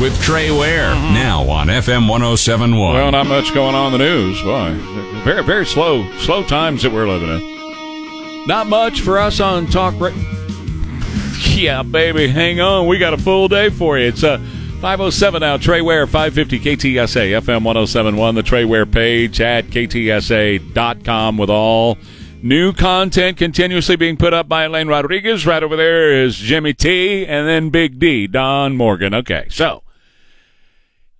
with Trey Ware. Now on FM 1071. Well, not much going on the news. Boy, very, very slow, slow times that we're living in. Not much for us on Talk. Ra- yeah, baby, hang on. We got a full day for you. It's uh, 507 now. Trey Ware, 550 KTSA, FM 1071, the Trey Ware page at KTSA.com with all new content continuously being put up by Elaine Rodriguez. Right over there is Jimmy T, and then Big D, Don Morgan. Okay, so.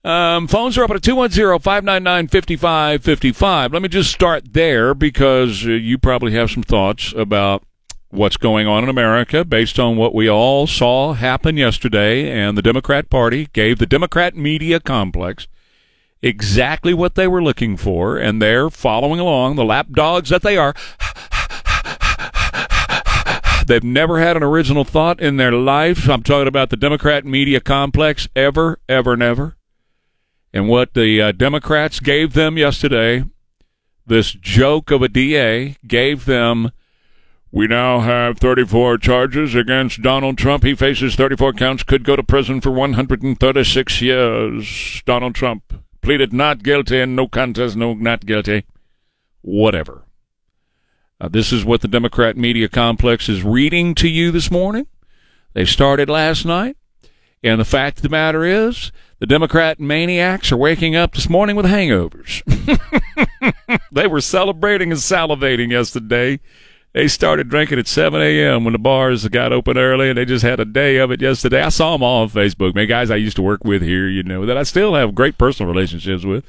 Um, phones are up at 210-599-5555. Let me just start there because uh, you probably have some thoughts about what's going on in America based on what we all saw happen yesterday. And the Democrat Party gave the Democrat media complex exactly what they were looking for, and they're following along, the lapdogs that they are. They've never had an original thought in their life. I'm talking about the Democrat media complex, ever, ever, never. And what the uh, Democrats gave them yesterday, this joke of a DA gave them we now have 34 charges against Donald Trump. He faces 34 counts, could go to prison for 136 years. Donald Trump pleaded not guilty and no contest, no not guilty. Whatever. Uh, this is what the Democrat media complex is reading to you this morning. They started last night. And the fact of the matter is, the Democrat maniacs are waking up this morning with hangovers. they were celebrating and salivating yesterday they started drinking at 7 a.m. when the bars got open early, and they just had a day of it yesterday. I saw them all on Facebook. Man, guys I used to work with here, you know, that I still have great personal relationships with,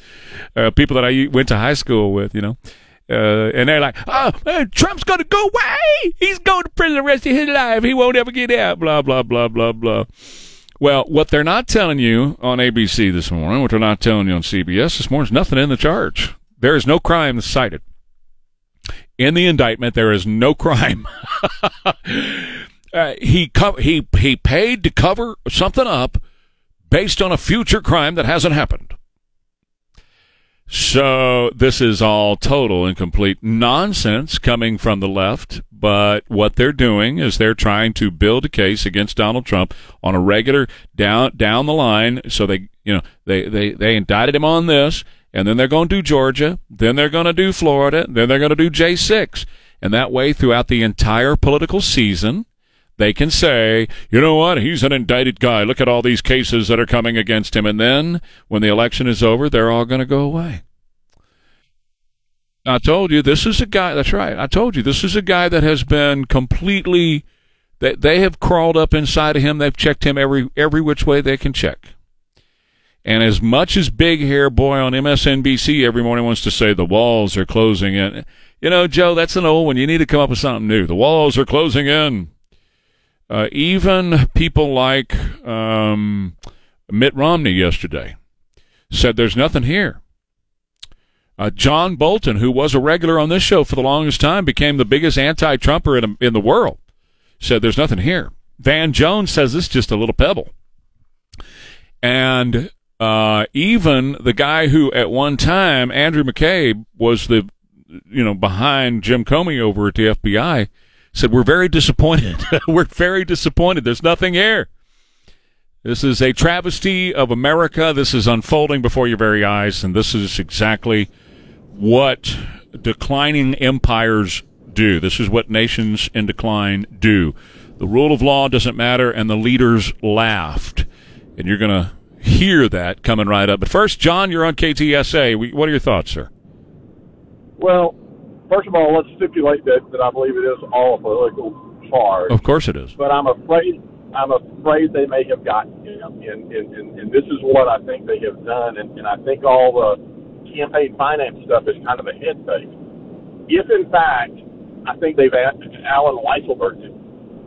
uh, people that I went to high school with, you know. Uh, and they're like, oh, Trump's going to go away. He's going to prison the rest of his life. He won't ever get out. Blah, blah, blah, blah, blah. Well, what they're not telling you on ABC this morning, what they're not telling you on CBS this morning, is nothing in the charge. There is no crime cited in the indictment there is no crime. uh, he co- he he paid to cover something up based on a future crime that hasn't happened. So this is all total and complete nonsense coming from the left. But what they're doing is they're trying to build a case against Donald Trump on a regular down down the line. So they you know they they they indicted him on this and then they're going to do Georgia, then they're going to do Florida, then they're going to do J6. And that way, throughout the entire political season, they can say, you know what, he's an indicted guy. Look at all these cases that are coming against him. And then, when the election is over, they're all going to go away. I told you, this is a guy, that's right. I told you, this is a guy that has been completely, they, they have crawled up inside of him. They've checked him every, every which way they can check. And as much as Big Hair Boy on MSNBC every morning wants to say the walls are closing in, you know, Joe, that's an old one. You need to come up with something new. The walls are closing in. Uh, even people like um, Mitt Romney yesterday said there's nothing here. Uh, John Bolton, who was a regular on this show for the longest time, became the biggest anti-Trumper in, in the world, said there's nothing here. Van Jones says this is just a little pebble. And uh, even the guy who at one time, Andrew McCabe, was the, you know, behind Jim Comey over at the FBI, said, We're very disappointed. We're very disappointed. There's nothing here. This is a travesty of America. This is unfolding before your very eyes, and this is exactly what declining empires do. This is what nations in decline do. The rule of law doesn't matter, and the leaders laughed. And you're going to hear that coming right up. But first, John, you're on KTSA. What are your thoughts, sir? Well, first of all, let's stipulate that, that I believe it is all a political charge. Of course it is. But I'm afraid I'm afraid they may have gotten him, and, and, and, and this is what I think they have done, and, and I think all the campaign finance stuff is kind of a head fake. If in fact, I think they've asked Allen Weisselberg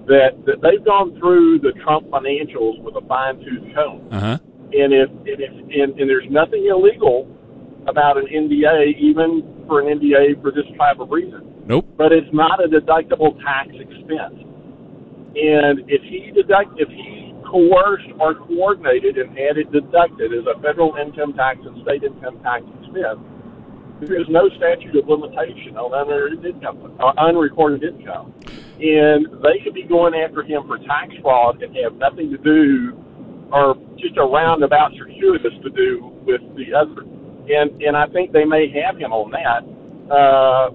that, that they've gone through the Trump financials with a fine tooth comb. Uh-huh and if and if and, and there's nothing illegal about an NDA, even for an NDA for this type of reason. Nope. But it's not a deductible tax expense. And if he deduct, if he coerced or coordinated and had it deducted as a federal income tax and state income tax expense, there's no statute of limitation on unearned income, uh, unrecorded income, and they could be going after him for tax fraud and have nothing to do or just a roundabout circuitous to do with the other. And and I think they may have him on that. Uh,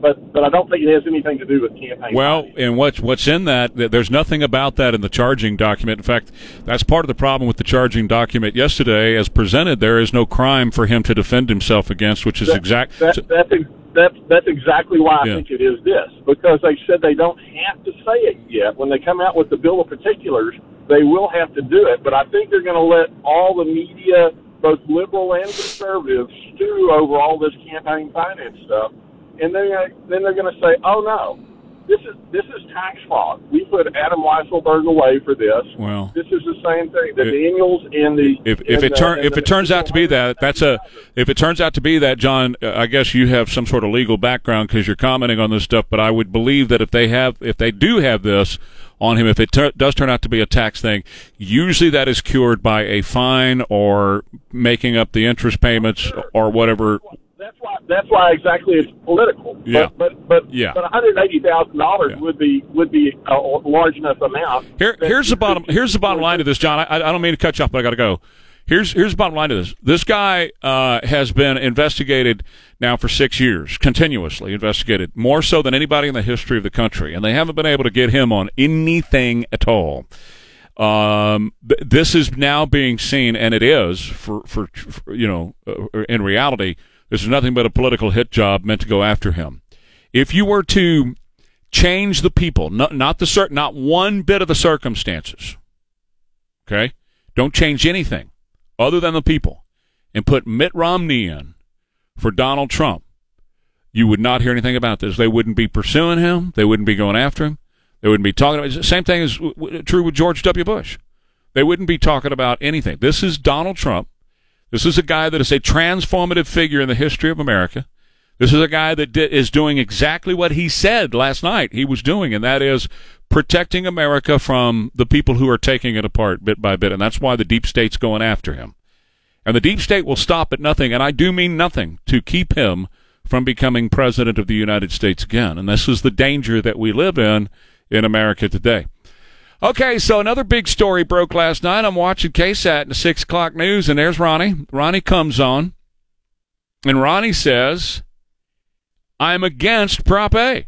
but but I don't think it has anything to do with campaign. Well, finance. and what's what's in that? There's nothing about that in the charging document. In fact, that's part of the problem with the charging document yesterday, as presented. There is no crime for him to defend himself against, which is That- exact. That, that's ex- that's that's exactly why I Yeah. think it is this because they said they don't have to say it yet. When they come out with the bill of particulars, they will have to do it. But I think they're going to let all the media, both liberal and conservative, stew over all this campaign finance stuff, and then then they're going to say, "Oh no, this is this is tax fraud. We put Adam Weisselberg away for this. Well, This is the same thing. The If- Daniels and the if if it the- turn if it turns out to be that, that's a if it turns out to be that, John, I guess you have some sort of legal background because you're commenting on this stuff. But I would believe that if they have if they do have this on him, if it tur- does turn out to be a tax thing, usually that is cured by a fine or making up the interest payments or whatever. That's why. That's why exactly it's political. Yeah. But but but, Yeah. but one hundred eighty thousand dollars would be would be a large enough amount. Here, here's the bottom. Here's the bottom line to this, John. I, I don't mean to cut you off, but I got to go. Here's here's the bottom line to this. This guy uh, has been investigated now for six years, continuously investigated, more so than anybody in the history of the country, and they haven't been able to get him on anything at all. Um, th- this is now being seen, and it is for for, for you know, uh, in reality, this is nothing but a political hit job meant to go after him. If you were to change the people, not not the cir- not one bit of the circumstances. Okay, don't change anything other than the people, and put Mitt Romney in for Donald Trump. You would not hear anything about this. They wouldn't be pursuing him. They wouldn't be going after him. They wouldn't be talking about. The same thing is true with George W. Bush. They wouldn't be talking about anything. This is Donald Trump. This is a guy that is a transformative figure in the history of America. This is a guy that di- is doing exactly what he said last night he was doing, and that is protecting America from the people who are taking it apart bit by bit. And that's why the deep state's going after him. And the deep state will stop at nothing, and I do mean nothing, to keep him from becoming president of the United States again. And this is the danger that we live in in America today. Okay, so another big story broke last night. I'm watching KSAT in the 6 o'clock news, and there's Ronnie. Ronnie comes on, and Ronnie says, I'm against Prop A.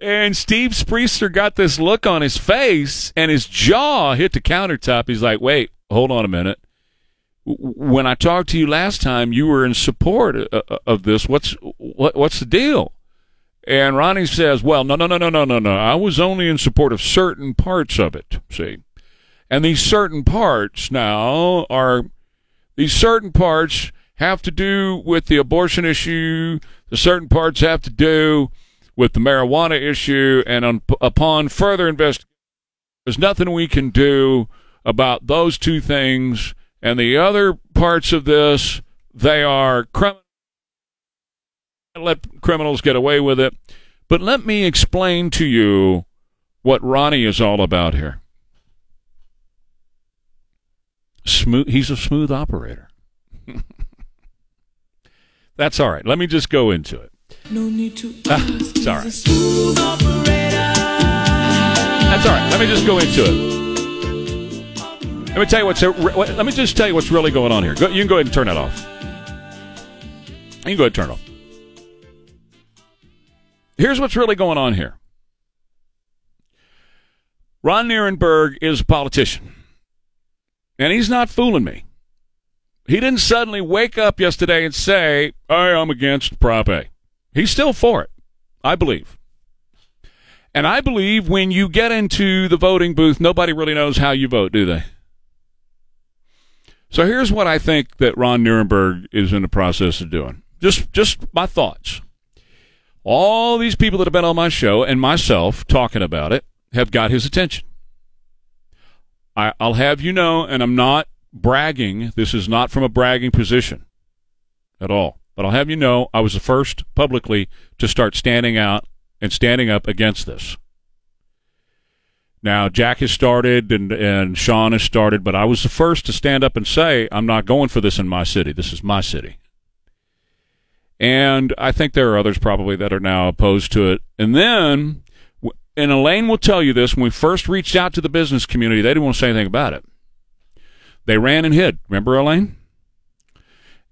and Steve Spriester got this look on his face, and his jaw hit the countertop. He's like, wait, hold on a minute. When I talked to you last time, you were in support of, of this. What's what, what's the deal? And Ronnie says, "Well, no, no, no, no, no, no, no. I was only in support of certain parts of it. See, and these certain parts now are these certain parts have to do with the abortion issue. The certain parts have to do with the marijuana issue. And on, upon further investigation, there's nothing we can do about those two things. And the other parts of this, they are criminal." let criminals get away with it. But let me explain to you what Ronnie is all about here. Smooth, he's a smooth operator. That's all right. Let me just go into it. No need to Ah, it's all right. He's a smooth operator. That's all right. Let me just go into it. Let me tell you what's. Let me just tell you what's really going on here. Go, you can go ahead and turn that off. You can go ahead and turn it off. Here's what's really going on here. Ron Nirenberg is a politician, and he's not fooling me. He didn't suddenly wake up yesterday and say, "I am against Prop A." He's still for it, I believe. And I believe when you get into the voting booth, nobody really knows how you vote, do they? So here's what I think that Ron Nirenberg is in the process of doing. Just just my thoughts. All these people that have been on my show and myself talking about it have got his attention. I, I'll have you know, and I'm not bragging. This is not from a bragging position at all. But I'll have you know, I was the first publicly to start standing out and standing up against this. Now, Jack has started and, and Sean has started, but I was the first to stand up and say, I'm not going for this in my city. This is my city. And I think there are others probably that are now opposed to it. And then and Elaine will tell you this, when we first reached out to the business community, they didn't want to say anything about it. They ran and hid. Remember, Elaine?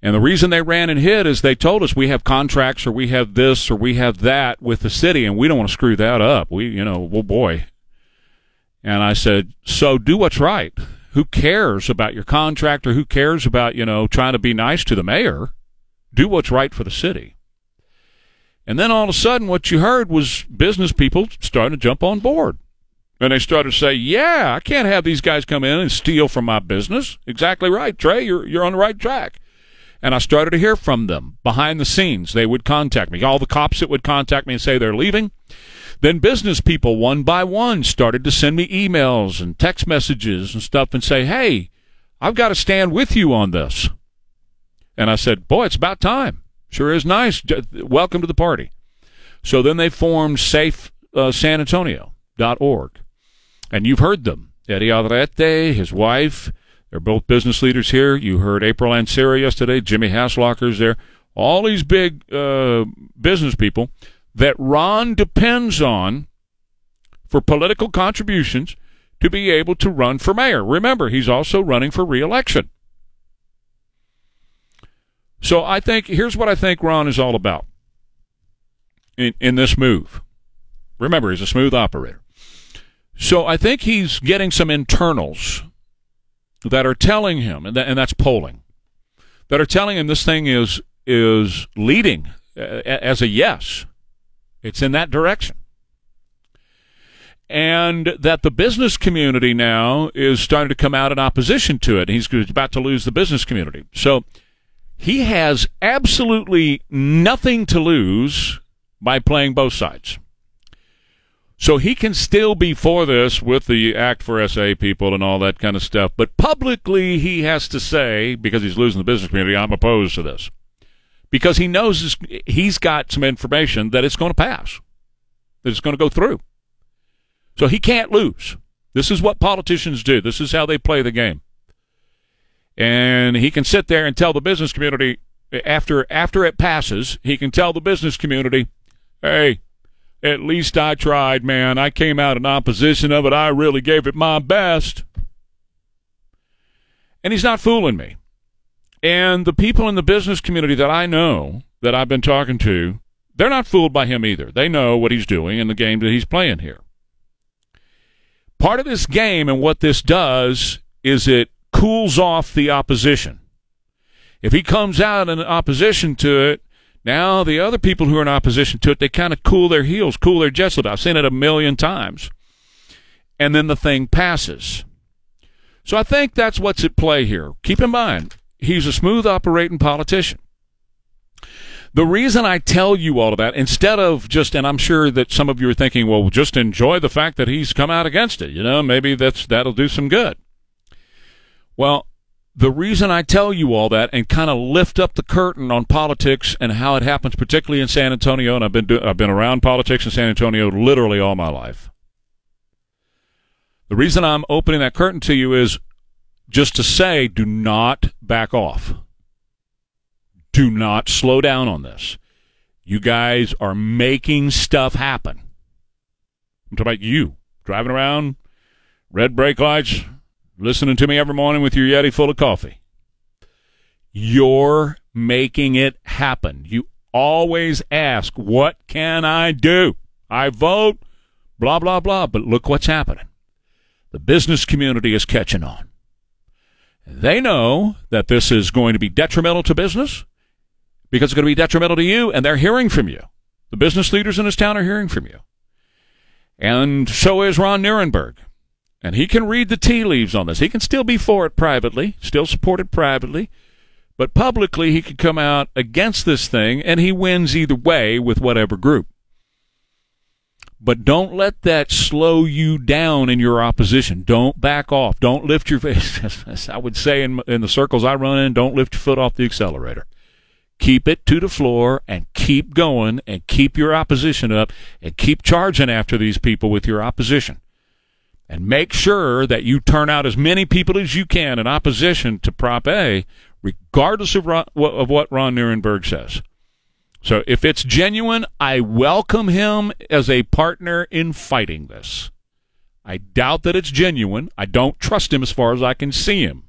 And the reason they ran and hid is they told us we have contracts or we have this or we have that with the city, and we don't want to screw that up. We, you know, well, boy. And I said, so do what's right. Who cares about your contractor? who cares about, you know, trying to be nice to the mayor? Do what's right for the city. And then all of a sudden, what you heard was business people starting to jump on board. And they started to say, yeah, I can't have these guys come in and steal from my business. Exactly right, Trey. You're, you're on the right track. And I started to hear from them behind the scenes. They would contact me. All the cops that would contact me and say they're leaving. Then business people, one by one, started to send me emails and text messages and stuff and say, hey, I've got to stand with you on this. And I said, boy, it's about time. Sure is nice. Welcome to the party. So then they formed Safe uh. And you've heard them. Eddie Alderete, his wife, they're both business leaders here. You heard April Ansera yesterday. Jimmy Hasslocher's there. All these big uh, business people that Ron depends on for political contributions to be able to run for mayor. Remember, he's also running for reelection. So I think here's what I think Ron is all about in, in this move. Remember, he's a smooth operator. So I think he's getting some internals that are telling him, and, that, and that's polling, that are telling him this thing is is leading uh, as a yes. It's in that direction. And that the business community now is starting to come out in opposition to it. He's about to lose the business community. So he has absolutely nothing to lose by playing both sides. So he can still be for this with the Act for SA people and all that kind of stuff. But publicly, he has to say, because he's losing the business community, I'm opposed to this. Because he knows he's got some information that it's going to pass, that it's going to go through. So he can't lose. This is what politicians do, this is how they play the game. And he can sit there and tell the business community after after it passes, he can tell the business community, "Hey, at least I tried, man. I came out in opposition of it. I really gave it my best. And he's not fooling me. And the people in the business community that I know, that I've been talking to, they're not fooled by him either. They know what he's doing and the game that he's playing here. Part of this game and what this does is it cools off the opposition. If he comes out in opposition to it, now the other people who are in opposition to it, they kind of cool their heels, cool their jets a little. I've seen it a million times. And then the thing passes. So I think that's what's at play here. Keep in mind, he's a smooth operating politician. The reason I tell you all of that, instead of just, and I'm sure that some of you are thinking, well, just enjoy the fact that he's come out against it. You know, maybe that's that'll do some good. Well, the reason I tell you all that and kind of lift up the curtain on politics and how it happens, particularly in San Antonio, and I've been do- I've been around politics in San Antonio literally all my life. The reason I'm opening that curtain to you is just to say, do not back off. Do not slow down on this. You guys are making stuff happen. I'm talking about you driving around, red brake lights, listening to me every morning with your Yeti full of coffee. You're making it happen. You always ask, What can I do? I vote, blah, blah, blah. But look what's happening. The business community is catching on. They know that this is going to be detrimental to business because it's going to be detrimental to you, and they're hearing from you. The business leaders in this town are hearing from you. And so is Ron Nirenberg. And he can read the tea leaves on this. He can still be for it privately, still support it privately, but publicly he could come out against this thing, and he wins either way with whatever group. But don't let that slow you down in your opposition. Don't back off. Don't lift your face. As I would say in, in the circles I run in, don't lift your foot off the accelerator. Keep it to the floor and keep going and keep your opposition up and keep charging after these people with your opposition and make sure that you turn out as many people as you can in opposition to Prop A, regardless of, Ron, of what Ron Nirenberg says. So if it's genuine, I welcome him as a partner in fighting this. I doubt that it's genuine. I don't trust him as far as I can see him.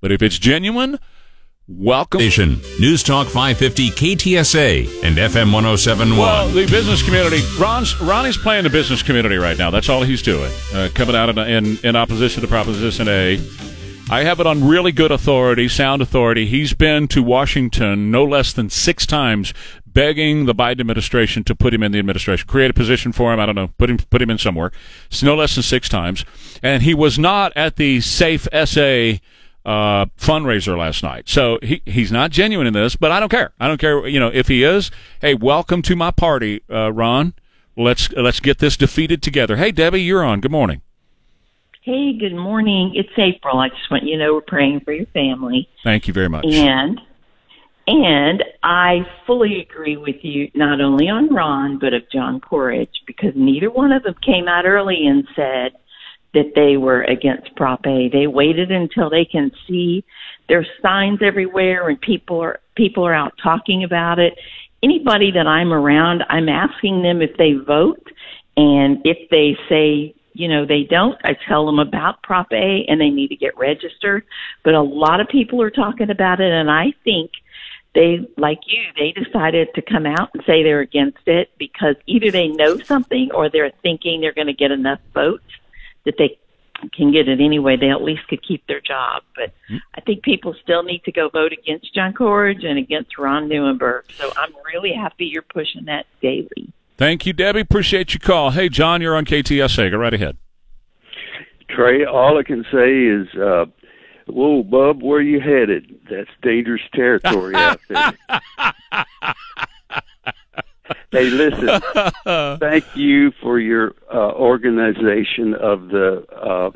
But if it's genuine, welcome. Station News Talk 550 KTSA and FM 1071. Well, the business community. Ron's Ronnie's playing the business community right now. That's all he's doing. Uh, coming out in, in in opposition to Proposition A. I have it on really good authority, sound authority. He's been to Washington no less than six times, begging the Biden administration to put him in the administration, create a position for him. I don't know, put him put him in somewhere. It's no less than six times, and he was not at the Safe SA uh, fundraiser last night. So he he's not genuine in this, but I don't care. I don't care. You know, if he is, hey, welcome to my party, uh, Ron. Let's let's get this defeated together. Hey, Debbie, you're on. Good morning. Hey, good morning. It's April. I just want you to know we're praying for your family. Thank you very much. And and I fully agree with you not only on Ron but of John Courage because neither one of them came out early and said that they were against Prop A. They waited until they can see there's signs everywhere and people are people are out talking about it. Anybody that I'm around, I'm asking them if they vote and if they say you know they don't i tell them about prop a and they need to get registered but a lot of people are talking about it and i think they like you they decided to come out and say they're against it because either they know something or they're thinking they're going to get enough votes that they can get it anyway they at least could keep their job but i think people still need to go vote against john courage and against ron Nirenberg. so i'm really happy you're pushing that daily Thank you, Debbie. Appreciate your call. Hey, John, you're on KTSA. Go right ahead. Trey, all I can say is, uh, whoa, Bub, where are you headed? That's dangerous territory out there. hey, listen, thank you for your uh, organization of the uh,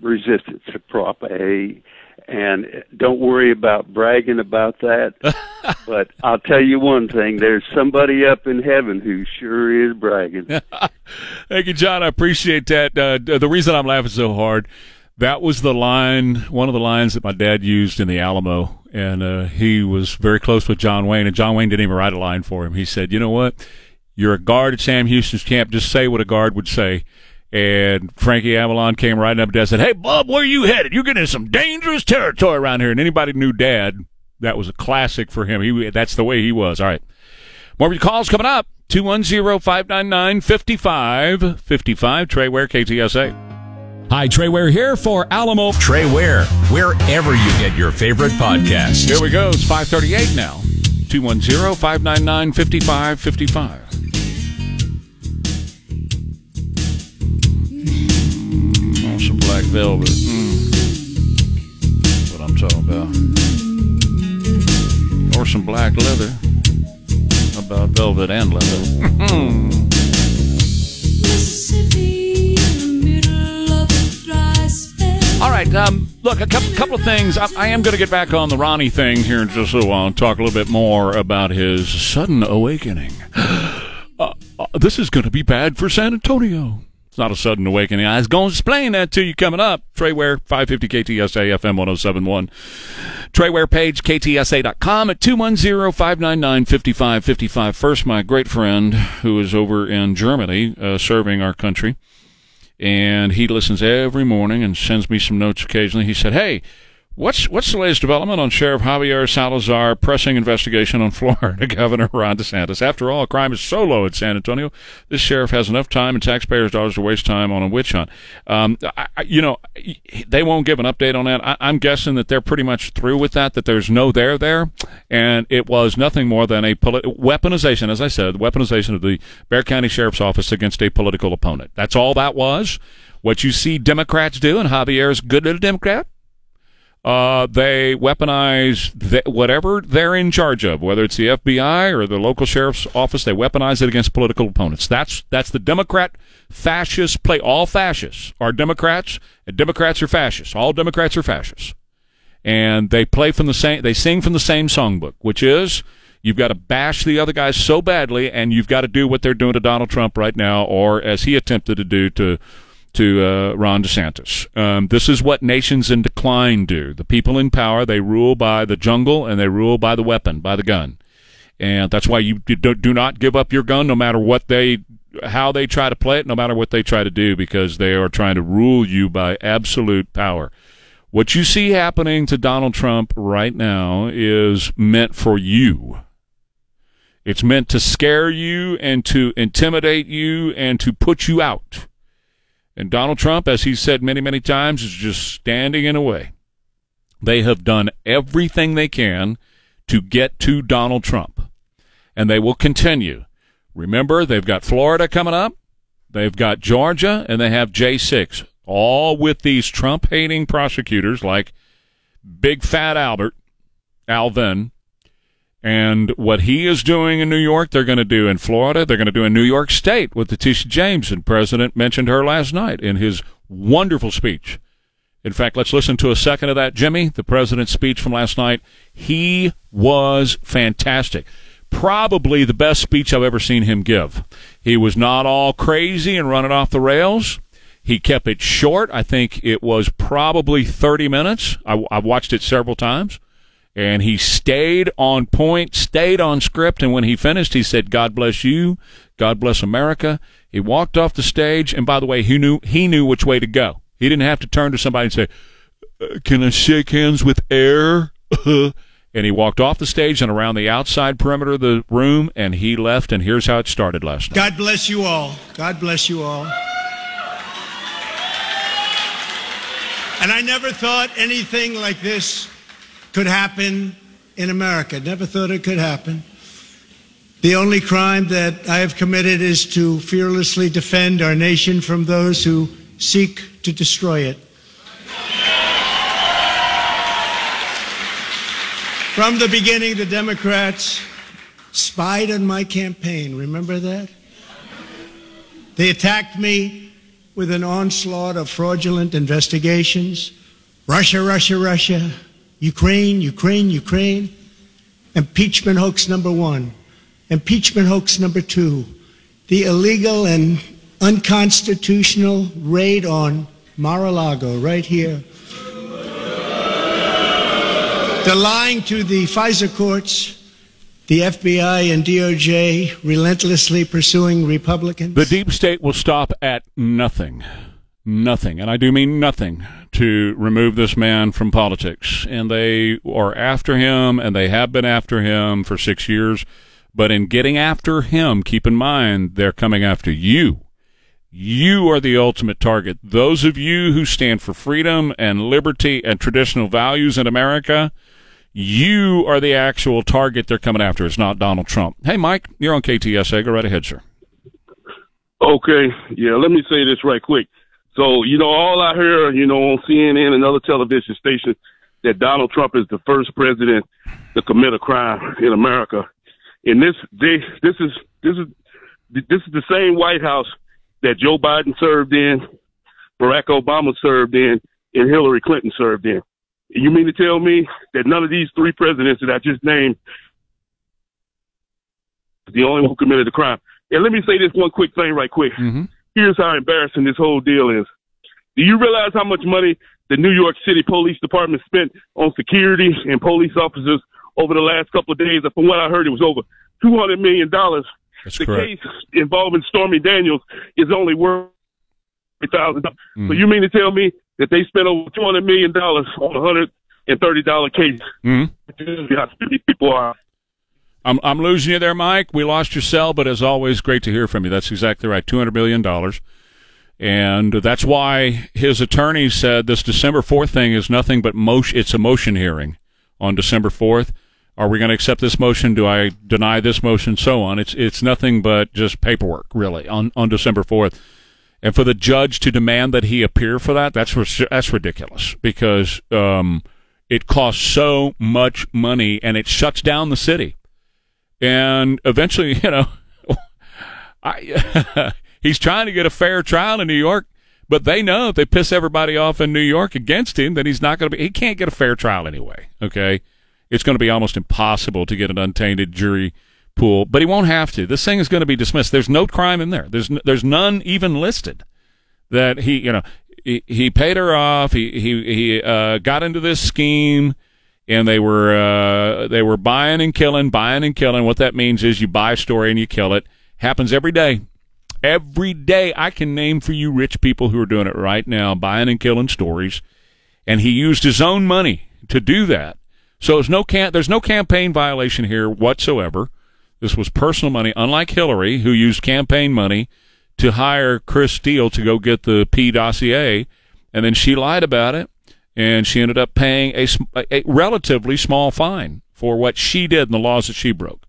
resistance to Prop A. And don't worry about bragging about that. but I'll tell you one thing there's somebody up in heaven who sure is bragging. Thank you, John. I appreciate that. Uh, the reason I'm laughing so hard, that was the line, one of the lines that my dad used in the Alamo. And uh, he was very close with John Wayne, and John Wayne didn't even write a line for him. He said, You know what? You're a guard at Sam Houston's camp. Just say what a guard would say. And Frankie Avalon came right up to Dad and said, Hey, Bob, where are you headed? You're getting in some dangerous territory around here. And anybody knew Dad, that was a classic for him. He That's the way he was. All right. More of your calls coming up. 210-599-5555. Trey Ware, KTSA. Hi, Trey Ware here for Alamo. Trey Ware, wherever you get your favorite podcast. Here we go. It's 538 now. 210-599-5555. Oh, some black velvet. Mm. That's what I'm talking about. Or some black leather. About velvet and leather? Mississippi, All right. Um, look, a couple, couple of things. I, I am going to get back on the Ronnie thing here in just a while and talk a little bit more about his sudden awakening. Uh, uh, this is going to be bad for San Antonio. It's not a sudden awakening. I was going to explain that to you coming up. Trey Ware, 550 KTSA FM 1071. Trey Ware page, KTSA.com at 210-599-5555. First, my great friend who is over in Germany uh, serving our country and he listens every morning and sends me some notes occasionally. He said, "Hey, what's what's the latest development on Sheriff Javier Salazar pressing investigation on Florida Governor Ron DeSantis? After all, crime is so low in San Antonio. This sheriff has enough time and taxpayers' dollars to waste time on a witch hunt. Um, I, you know, they won't give an update on that. I, I'm guessing that they're pretty much through with that. That there's no there there, and it was nothing more than a poli- weaponization, as I said, weaponization of the Bexar County Sheriff's Office against a political opponent. That's all that was. What you see Democrats do, and Javier's good little Democrat. Uh, they weaponize th- whatever they're in charge of, whether it's the FBI or the local sheriff's office. They weaponize it against political opponents. That's that's the Democrat fascist play. All fascists are Democrats, and Democrats are fascists. All Democrats are fascists, and they play from the same. They sing from the same songbook, which is you've got to bash the other guys so badly, and you've got to do what they're doing to Donald Trump right now, or as he attempted to do to to uh, Ron DeSantis. Um, this is what nations in decline do. The people in power, they rule by the jungle and they rule by the weapon, by the gun. and that's why you do, not give up your gun, no matter what they, how they try to play it, no matter what they try to do, because they are trying to rule you by absolute power. What you see happening to Donald Trump right now is meant for you. It's meant to scare you and to intimidate you and to put you out. And Donald Trump, as he said many, many times, is just standing in a way. They have done everything they can to get to Donald Trump, and they will continue. Remember, they've got Florida coming up, they've got Georgia, and they have J6, all with these Trump hating prosecutors like Big Fat Albert, Alvin, and what he is doing in New York, they're going to do in Florida. They're going to do in New York State with Letitia James. And President mentioned her last night in his wonderful speech. In fact, let's listen to a second of that, Jimmy, the president's speech from last night. He was fantastic. Probably the best speech I've ever seen him give. He was not all crazy and running off the rails. He kept it short. I think it was probably 30 minutes. I, I've watched it several times and he stayed on point, stayed on script. And when he finished, he said, "God bless you, God bless America." He walked off the stage, and by the way, he knew he knew which way to go. He didn't have to turn to somebody and say, "Uh, "Can I shake hands with air?" and he walked off the stage and around the outside perimeter of the room, and he left. And here's how it started last night. God bless you all. God bless you all. And I never thought anything like this could happen in America. Never thought it could happen. The only crime that I have committed is to fearlessly defend our nation from those who seek to destroy it. From the beginning, the Democrats spied on my campaign. Remember that? They attacked me with an onslaught of fraudulent investigations. Russia, Russia, Russia. Ukraine, Ukraine, Ukraine. Impeachment hoax number one. Impeachment hoax number two. The illegal and unconstitutional raid on Mar-a-Lago right here. The lying to the FISA courts, the FBI and DOJ relentlessly pursuing Republicans. The deep state will stop at nothing. Nothing. And I do mean nothing to remove this man from politics. And they are after him, and they have been after him for six years. But in getting after him, keep in mind they're coming after you. You are the ultimate target. Those of you who stand for freedom and liberty and traditional values in America, you are the actual target they're coming after. It's not Donald Trump. Hey, Mike, you're on KTSA. Go right ahead, sir. Okay, yeah, let me say this right quick. So, you know, all I hear, you know, on CNN and other television stations that Donald Trump is the first president to commit a crime in America. And this they this is this is this is the same White House that Joe Biden served in, Barack Obama served in, and Hillary Clinton served in. You mean to tell me that none of these three presidents that I just named the only one who committed a crime? And let me say this one quick thing right quick. Mm-hmm. Here's how embarrassing this whole deal is. Do you realize how much money the New York City Police Department spent on security and police officers over the last couple of days? From what I heard, it was over two hundred million dollars. That's The correct. case involving Stormy Daniels is only worth thousand dollars. Mm. So you mean to tell me that they spent over two hundred million dollars on a hundred and thirty dollar case? How stupid people are. I'm, I'm losing you there, Mike. We lost your cell, but as always, great to hear from you. That's exactly right. $200 million. And that's why his attorney said this December 4th thing is nothing but motion. It's a motion hearing on December 4th. Are we going to accept this motion? Do I deny this motion? So on. It's, it's nothing but just paperwork, really, on, on December 4th. And for the judge to demand that he appear for that, that's, that's ridiculous because, um, it costs so much money and it shuts down the city and eventually, you know, I, he's trying to get a fair trial in New York, but they know if they piss everybody off in New York against him, that he's not going to be. He can't get a fair trial anyway. Okay, it's going to be almost impossible to get an untainted jury pool, but he won't have to. This thing is going to be dismissed. There's no crime in there. There's n- there's none even listed that he you know he, he paid her off. He he he uh, got into this scheme. And they were uh, they were buying and killing, buying and killing. What that means is you buy a story and you kill it. Happens every day. Every day, I can name for you rich people who are doing it right now, buying and killing stories. And he used his own money to do that. So there's no there's no campaign violation here whatsoever. This was personal money, unlike Hillary, who used campaign money to hire Chris Steele to go get the P dossier, and then she lied about it, and she ended up paying a, a relatively small fine for what she did and the laws that she broke.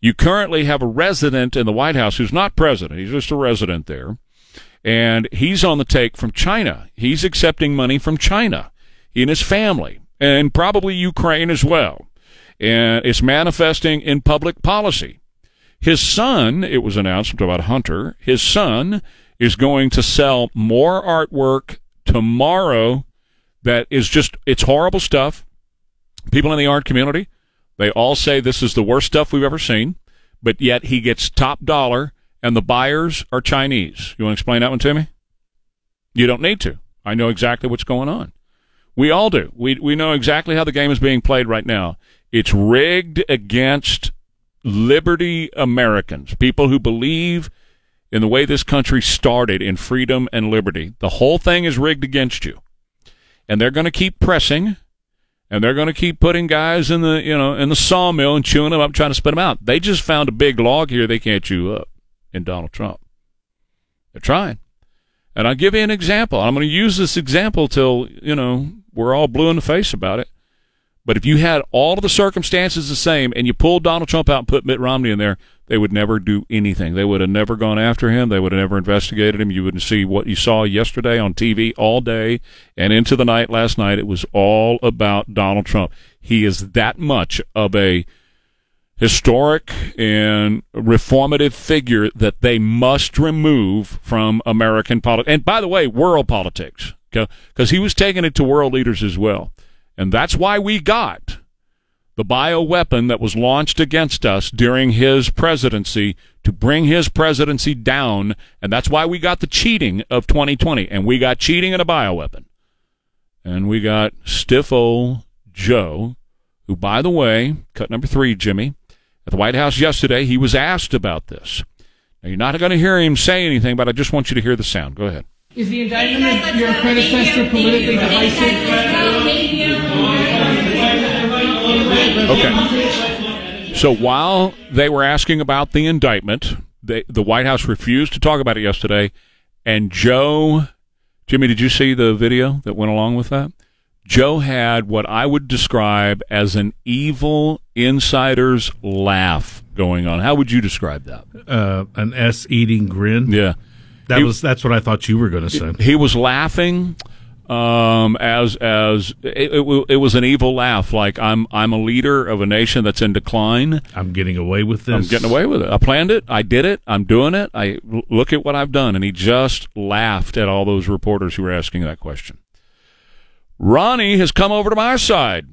You currently have a resident in the White House who's not president; he's just a resident there, and he's on the take from China. He's accepting money from China. He and his family, and probably Ukraine as well, and it's manifesting in public policy. His son, it was announced about Hunter, his son is going to sell more artwork tomorrow that is just, it's horrible stuff. People in the art community, they all say this is the worst stuff we've ever seen, but yet he gets top dollar and the buyers are Chinese. You want to explain that one to me? You don't need to. I know exactly what's going on. We all do. We, we know exactly how the game is being played right now. It's rigged against liberty Americans, people who believe in the way this country started in freedom and liberty. The whole thing is rigged against you. And they're going to keep pressing and they're going to keep putting guys in the, you know, in the sawmill and chewing them up trying to spit them out. They just found a big log here they can't chew up in Donald Trump. They're trying. And I'll give you an example. I'm going to use this example till, you know, we're all blue in the face about it. But if you had all of the circumstances the same and you pulled Donald Trump out and put Mitt Romney in there, they would never do anything. They would have never gone after him. They would have never investigated him. You wouldn't see what you saw yesterday on TV all day and into the night last night. It was all about Donald Trump. He is that much of a historic and reformative figure that they must remove from American politics. And by the way, world politics, because he was taking it to world leaders as well. And that's why we got the bioweapon that was launched against us during his presidency to bring his presidency down. And that's why we got the cheating of 2020. And we got cheating and a bioweapon. And we got stiff old Joe, who, by the way, cut number three, Jimmy, at the White House yesterday, he was asked about this. Now, you're not going to hear him say anything, but I just want you to hear the sound. Go ahead. Is the indictment of your predecessor politically divisive? Okay. So while they were asking about the indictment, they, the White House refused to talk about it yesterday. And Joe, Jimmy, did you see the video that went along with that? Joe had what I would describe as an evil insider's laugh going on. How would you describe that? Uh, an S eating grin. Yeah. That He- was that's what I thought you were going to say. He was laughing um, as as it, it, it was an evil laugh, like I'm I'm a leader of a nation that's in decline. I'm getting away with this. I'm getting away with it. I planned it. I did it. I'm doing it. I look at what I've done. And he just laughed at all those reporters who were asking that question. Ronnie has come over to my side.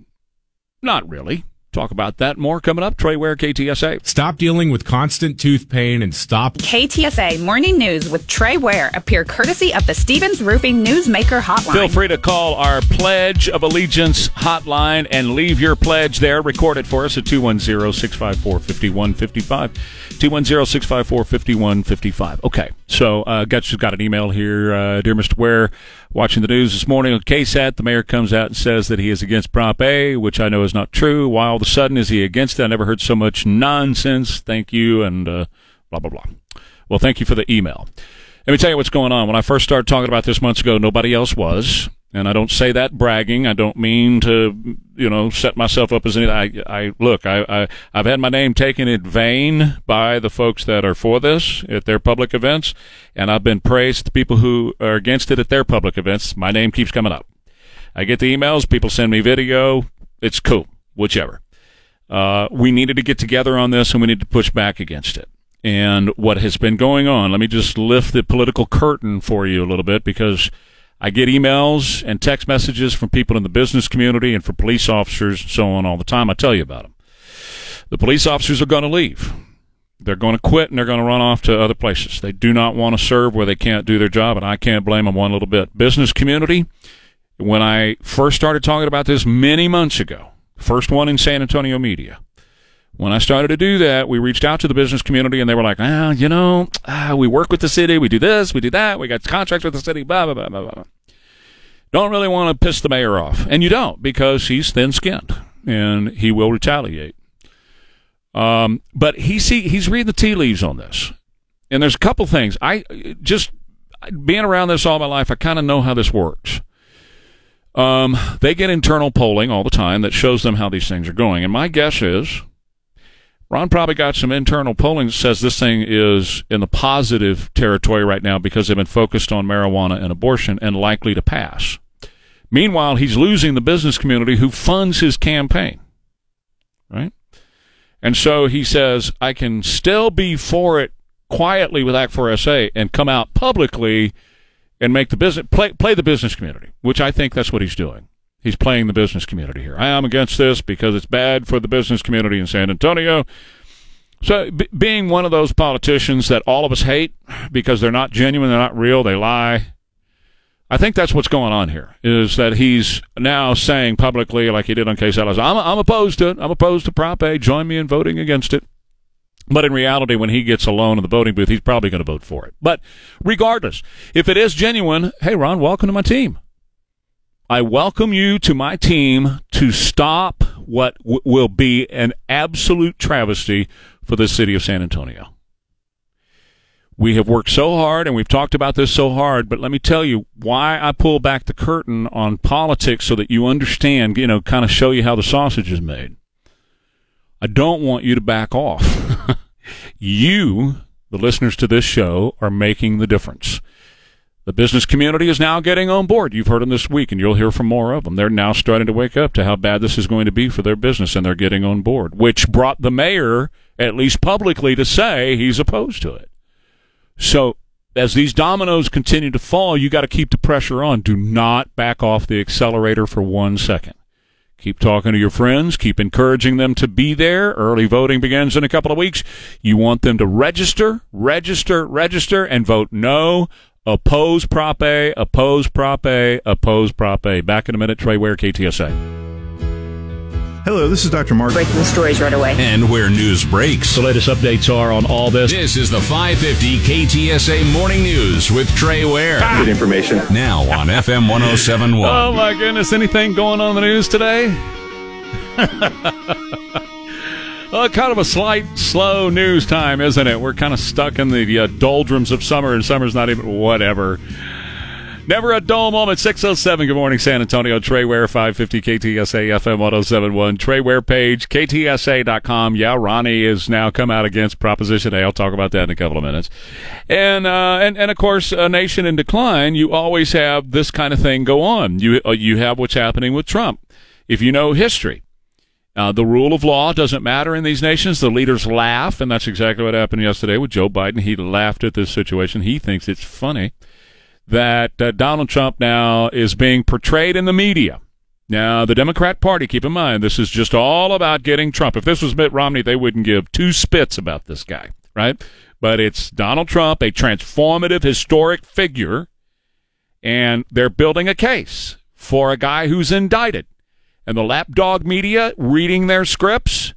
Not really. Talk about that more coming up. Trey Ware, KTSA. Stop dealing with constant tooth pain and stop. KTSA Morning News with Trey Ware appear courtesy of the Stevens Roofing Newsmaker Hotline. Feel free to call our Pledge of Allegiance hotline and leave your pledge there. Record it for us at 210 654 5155. 210 654 5155. Okay, so uh, got, just got an email here. Uh, Dear Mr. Ware, watching the news this morning on KSAT, the mayor comes out and says that he is against Prop A, which I know is not true. Why all of a sudden is he against it? I never heard so much nonsense. Thank you, and uh, blah, blah, blah. Well, thank you for the email. Let me tell you what's going on. When I first started talking about this months ago, nobody else was. And I don't say that bragging. I don't mean to, you know, set myself up as anything. I, I look, I, I, I've had my name taken in vain by the folks that are for this at their public events, and I've been praised the people who are against it at their public events. My name keeps coming up. I get the emails. People send me video. It's cool, whichever. Uh, we needed to get together on this, and we need to push back against it. And what has been going on, let me just lift the political curtain for you a little bit because I get emails and text messages from people in the business community and from police officers and so on all the time. I tell you about them. The police officers are going to leave. They're going to quit and they're going to run off to other places. They do not want to serve where they can't do their job, and I can't blame them one little bit. Business community, when I first started talking about this many months ago, First one in San Antonio media. When I started to do that, we reached out to the business community and they were like, ah, you know, ah, we work with the city, we do this, we do that, we got contracts with the city, blah, blah, blah, blah, blah. Don't really want to piss the mayor off. And you don't because he's thin skinned and he will retaliate. Um, but he see he's reading the tea leaves on this, and there's a couple things. I just being around this all my life, I kind of know how this works. Um, they get internal polling all the time that shows them how these things are going, and my guess is Ron probably got some internal polling that says this thing is in the positive territory right now because they've been focused on marijuana and abortion and likely to pass. Meanwhile, he's losing the business community who funds his campaign, right? And so he says, I can still be for it quietly with Act 4SA and come out publicly and make the business play play the business community, which I think that's what he's doing. He's playing the business community here. I am against this because it's bad for the business community in San Antonio. So, b- being one of those politicians that all of us hate because they're not genuine, they're not real, they lie. I think that's what's going on here. Is that he's now saying publicly, like he did on Case Ellis, I'm, I'm opposed to it. I'm opposed to Prop A. Join me in voting against it. But in reality, when he gets alone in the voting booth, he's probably going to vote for it. But regardless, if it is genuine, hey, Ron, welcome to my team. I welcome you to my team to stop what w- will be an absolute travesty for the city of San Antonio. We have worked so hard and we've talked about this so hard, but let me tell you why I pull back the curtain on politics so that you understand, you know, kind of show you how the sausage is made. I don't want you to back off. you, the listeners to this show, are making the difference. The business community is now getting on board. You've heard them this week, and you'll hear from more of them. They're now starting to wake up to how bad this is going to be for their business, and they're getting on board, which brought the mayor, at least publicly, to say he's opposed to it. So, as these dominoes continue to fall, you got to keep the pressure on. Do not back off the accelerator for one second. Keep talking to your friends. Keep encouraging them to be there. Early voting begins in a couple of weeks. You want them to register, register, register, and vote no. Oppose Prop A, oppose Prop A, oppose Prop A. Back in a minute. Trey Ware, KTSA. Hello, this is Dr. Mark. Breaking the stories right away. And where news breaks. The latest updates are on all this. This is the 550 KTSA Morning News with Trey Ware. Ah. Good information. Now on FM 1071. Oh my goodness, anything going on in the news today? Uh, kind of a slight, slow news time, isn't it? We're kind of stuck in the uh, doldrums of summer, and summer's not even whatever. Never a dull moment. 607. Good morning, San Antonio. Trey Ware, 550 KTSA FM 1071. Trey Ware page, KTSA.com. Yeah, Ronnie is now come out against Proposition A. I'll talk about that in a couple of minutes. And, uh, and, and of course, a nation in decline, you always have this kind of thing go on. You, uh, you have what's happening with Trump. If you know history, uh, the rule of law doesn't matter in these nations. The leaders laugh, and that's exactly what happened yesterday with Joe Biden. He laughed at this situation. He thinks it's funny that uh, Donald Trump now is being portrayed in the media. Now, the Democrat Party, keep in mind, this is just all about getting Trump. If this was Mitt Romney, they wouldn't give two spits about this guy, right? But it's Donald Trump, a transformative, historic figure, and they're building a case for a guy who's indicted and the lapdog media reading their scripts.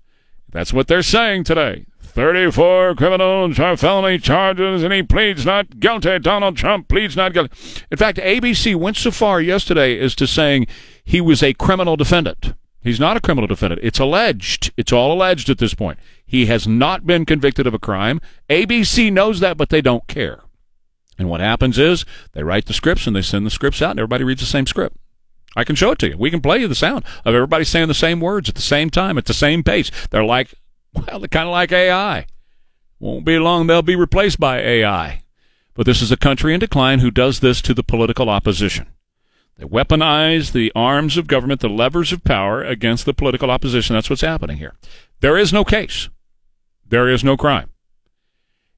That's what they're saying today. 34 criminal char- felony charges, and he pleads not guilty. Donald Trump pleads not guilty. In fact, ABC went so far yesterday as to saying he was a criminal defendant. He's not a criminal defendant. It's alleged. It's all alleged at this point. He has not been convicted of a crime. ABC knows that, but they don't care. And what happens is they write the scripts and they send the scripts out, and everybody reads the same script. I can show it to you. We can play you the sound of everybody saying the same words at the same time, at the same pace. They're like, well, they're kind of like AI. Won't be long, they'll be replaced by AI. But this is a country in decline who does this to the political opposition. They weaponize the arms of government, the levers of power against the political opposition. That's what's happening here. There is no case. There is no crime.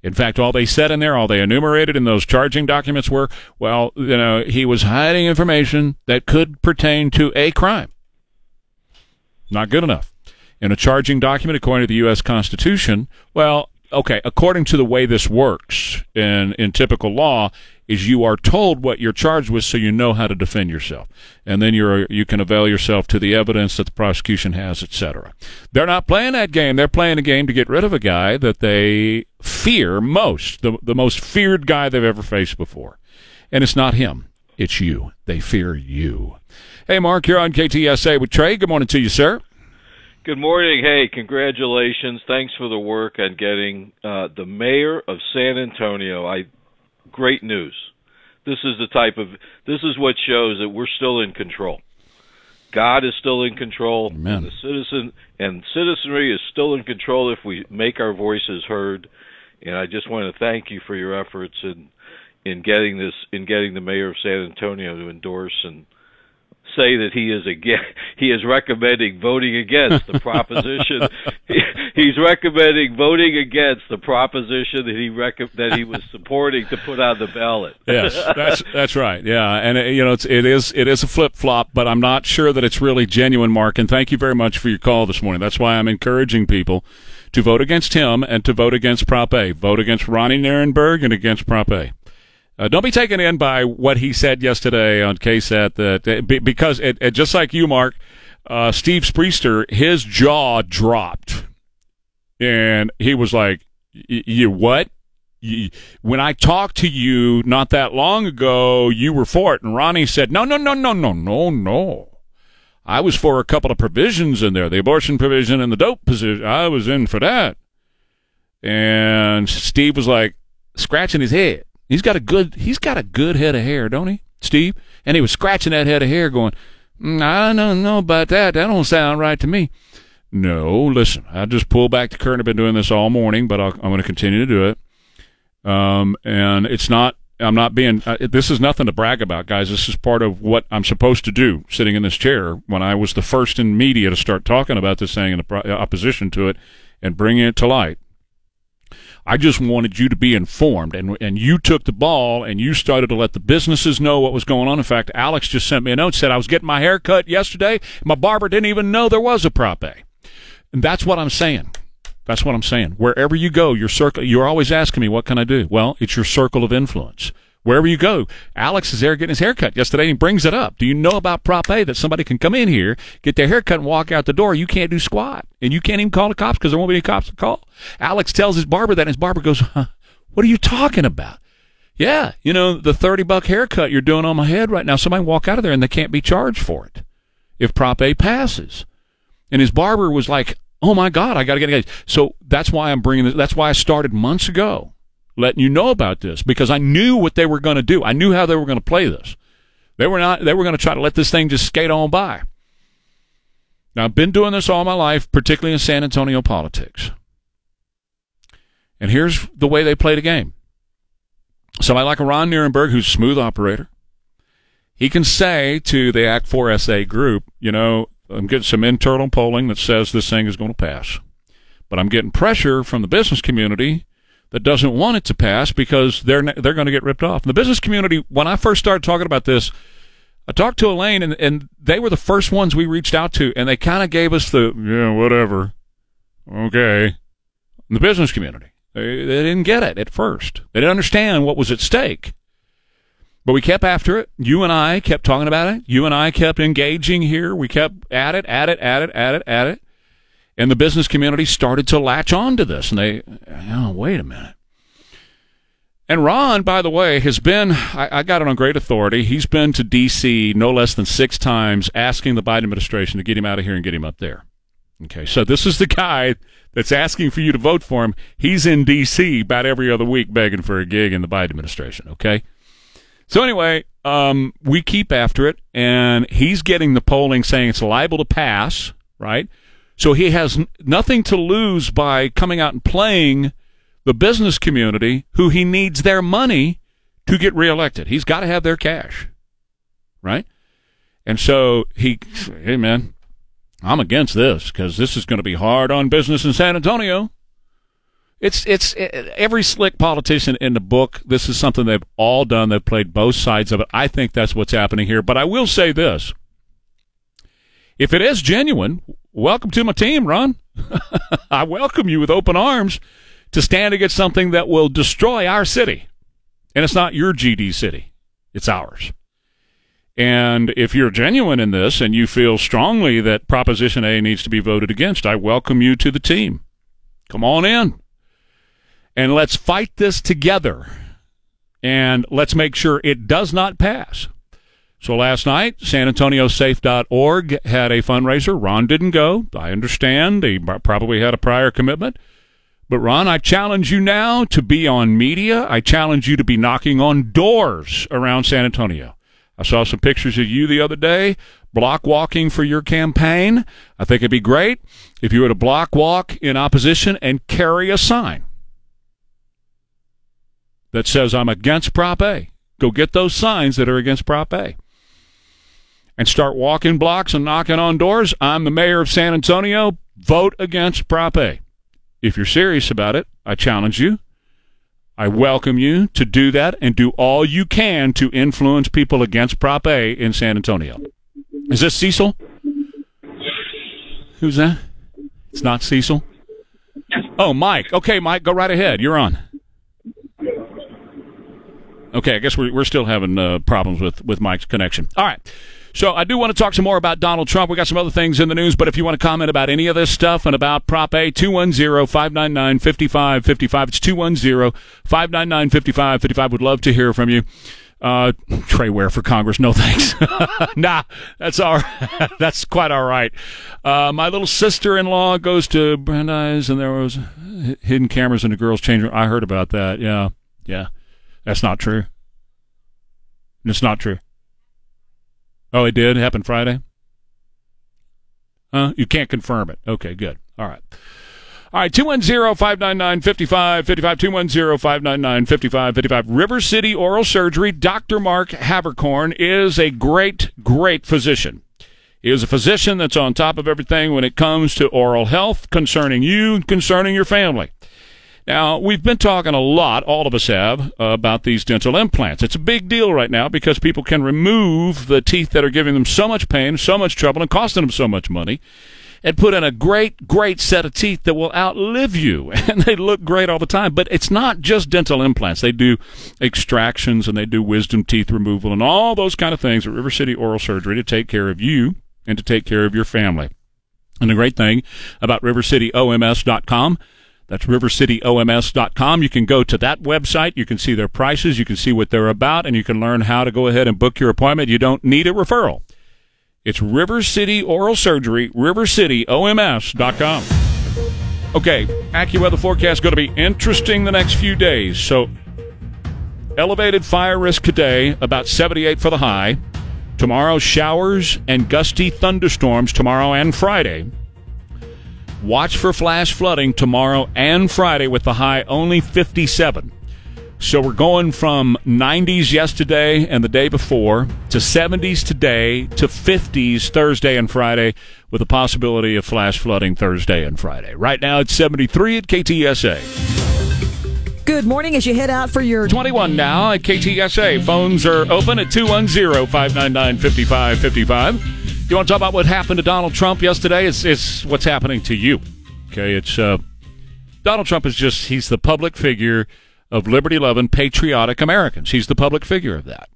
In fact, all they said in there, all they enumerated in those charging documents were, well, you know, he was hiding information that could pertain to a crime. Not good enough. In a charging document, according to the U.S. Constitution, well, okay, according to the way this works in, in typical law, is you are told what you're charged with so you know how to defend yourself. And then you're you can avail yourself to the evidence that the prosecution has, etc. They're not playing that game. They're playing a game to get rid of a guy that they fear most, the the most feared guy they've ever faced before. And it's not him. It's you. They fear you. Hey Mark, you're on KTSA with Trey. Good morning to you, sir. Good morning. Hey, congratulations. Thanks for the work on getting uh, the mayor of San Antonio. I great news. This is the type of this is what shows that we're still in control. God is still in control. Amen. And the citizen and citizenry is still in control if we make our voices heard. And I just want to thank you for your efforts in in getting this in getting the mayor of San Antonio to endorse and say that he is again he is recommending voting against the proposition. He, he's recommending voting against the proposition that he rec- that he was supporting to put on the ballot. Yes that's that's right. Yeah and it, you know it's it is it is a flip-flop but I'm not sure that it's really genuine Mark and thank you very much for your call this morning. That's why I'm encouraging people to vote against him and to vote against Prop A. Vote against Ronnie Nirenberg and against Prop A uh, don't be taken in by what he said yesterday on KSAT that uh, be- because it, it, just like you, Mark, uh, Steve Spriester, his jaw dropped, and he was like, "You what? When I talked to you not that long ago, you were for it." And Ronnie said, "No, no, no, no, no, no, no. I was for a couple of provisions in there, the abortion provision and the dope position. I was in for that." And Steve was like scratching his head. He's got a good he's got a good head of hair, don't he, Steve? And he was scratching that head of hair, going, mm, "I don't know about that. That don't sound right to me." No, listen. I just pulled back the curtain. I've been doing this all morning, but i am going to continue to do it. Um, and it's not. I'm not being. Uh, this is nothing to brag about, guys. This is part of what I'm supposed to do, sitting in this chair. When I was the first in media to start talking about this thing in opposition to it and bringing it to light. I just wanted you to be informed, and and you took the ball and you started to let the businesses know what was going on. In fact, Alex just sent me a note said I was getting my hair cut yesterday. My barber didn't even know there was a Prop A, and that's what I'm saying. That's what I'm saying. Wherever you go, your circle. You're always asking me, "What can I do?" Well, it's your circle of influence wherever you go. Alex is there getting his haircut yesterday and he brings it up. Do you know about Prop A that somebody can come in here, get their haircut and walk out the door? You can't do squat. And you can't even call the cops because there won't be any cops to call. Alex tells his barber that and his barber goes, huh, what are you talking about? Yeah, you know, the 30 buck haircut you're doing on my head right now, somebody walk out of there and they can't be charged for it if Prop A passes. And his barber was like, oh my God, I got to get it. So that's why I'm bringing this. That's why I started months ago letting you know about this because I knew what they were going to do. I knew how they were going to play this. They were not. They were going to try to let this thing just skate on by. Now I've been doing this all my life, particularly in San Antonio politics. And here's the way they play the game. Somebody like a Ron Nirenberg, who's a smooth operator, he can say to the Act 4 SA group, you know, I'm getting some internal polling that says this thing is going to pass. But I'm getting pressure from the business community that doesn't want it to pass because they're they're going to get ripped off. The business community, when I first started talking about this, I talked to Elaine, and, and they were the first ones we reached out to, and they kind of gave us the yeah, whatever, okay. the business community, they, they didn't get it at first. They didn't understand what was at stake. But we kept after it. You and I kept talking about it. You and I kept engaging here. We kept at it, at it, at it, at it, at it and the business community started to latch on to this and they oh wait a minute. And ron by the way has been I, I, got it on great authority. He's been to d.c no less than six times asking the biden administration to get him out of here and get him up there. Okay so this is the guy that's asking for you to vote for him. He's in d.c about every other week begging for a gig in the biden administration okay? So anyway um, we keep after it and he's getting the polling saying it's liable to pass right so he has n- nothing to lose by coming out and playing the business community who he needs their money to get reelected. He's got to have their cash. Right? And so he, hey man, I'm against this because this is going to be hard on business in San Antonio. It's it's it, every slick politician in the book. This is something they've all done. They've played both sides of it. I think that's what's happening here. But I will say this: if it is genuine, welcome to my team, Ron. I welcome you with open arms to stand against something that will destroy our city And it's not your GD city, it's ours. And if you're genuine in this and you feel strongly that Proposition A needs to be voted against, I welcome you to the team. Come on in. And let's fight this together. And let's make sure it does not pass. So last night, San Antonio Safe.org had a fundraiser. Ron didn't go. I understand. He probably had a prior commitment. But Ron, I challenge you now to be on media. I challenge you to be knocking on doors around San Antonio. I saw some pictures of you the other day, block walking for your campaign. I think it'd be great if you were to block walk in opposition and carry a sign that says, I'm against Prop A. Go get those signs that are against Prop A. And start walking blocks and knocking on doors. I'm the mayor of San Antonio. Vote against Prop A. If you're serious about it, I challenge you. I welcome you to do that and do all you can to influence people against Prop A in San Antonio. Is this Cecil? Who's that? It's not Cecil. Oh, Mike. Okay, Mike, go right ahead. You're on. Okay, I guess we're, we're still having uh, problems with, with Mike's connection. All right. So I do want to talk some more about Donald Trump. We got some other things in the news, but if you want to comment about any of this stuff and about Prop A, 210-599-5555. It's 210-599-5555. Would love to hear from you. Uh, Trey Ware for Congress. No thanks. nah, that's all right. that's quite all right. Uh, my little sister-in-law goes to Brandeis and there was hidden cameras in the girls' change room. I heard about that. Yeah. Yeah. That's not true. It's not true. Oh, it did happen Friday. Huh? You can't confirm it. Okay, good. All right. All right, 210-599-5555, 210-599-5555. River City Oral Surgery, Dr. Mark Havercorn is a great, great physician. He is a physician that's on top of everything when it comes to oral health concerning you, concerning your family. Now, we've been talking a lot, all of us have, about these dental implants. It's a big deal right now because people can remove the teeth that are giving them so much pain, so much trouble, and costing them so much money, and put in a great, great set of teeth that will outlive you. And they look great all the time. But it's not just dental implants. They do extractions and they do wisdom teeth removal and all those kind of things at River City Oral Surgery to take care of you and to take care of your family. And the great thing about RiverCityOMS.com that's rivercityoms.com. You can go to that website. You can see their prices. You can see what they're about, and you can learn how to go ahead and book your appointment. You don't need a referral. It's River City Oral Surgery, rivercityoms.com. Okay, AccuWeather forecast going to be interesting the next few days. So, elevated fire risk today, about 78 for the high. Tomorrow, showers and gusty thunderstorms tomorrow and Friday. Watch for flash flooding tomorrow and Friday with the high only 57. So we're going from 90s yesterday and the day before to 70s today to 50s Thursday and Friday with the possibility of flash flooding Thursday and Friday. Right now it's 73 at KTSA. Good morning as you head out for your 21 now at KTSA. Phones are open at 210 599 5555. You want to talk about what happened to Donald Trump yesterday? It's, it's what's happening to you. Okay, it's uh, Donald Trump is just he's the public figure of liberty loving, patriotic Americans. He's the public figure of that.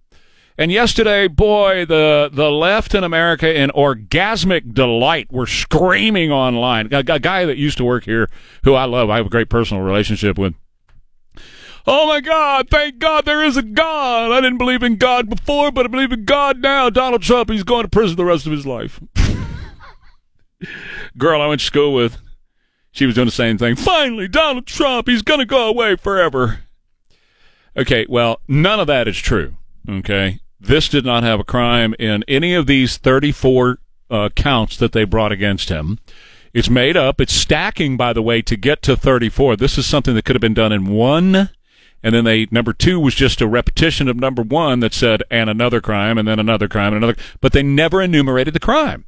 And yesterday, boy, the the left in America in orgasmic delight were screaming online. A, a guy that used to work here, who I love, I have a great personal relationship with. Oh my God, thank God there is a God. I didn't believe in God before, but I believe in God now. Donald Trump, he's going to prison the rest of his life. Girl I went to school with, she was doing the same thing. Finally, Donald Trump, he's going to go away forever. Okay, well, none of that is true. Okay. This did not have a crime in any of these 34 uh, counts that they brought against him. It's made up. It's stacking, by the way, to get to 34. This is something that could have been done in one and then they number two was just a repetition of number one that said and another crime and then another crime and another but they never enumerated the crime.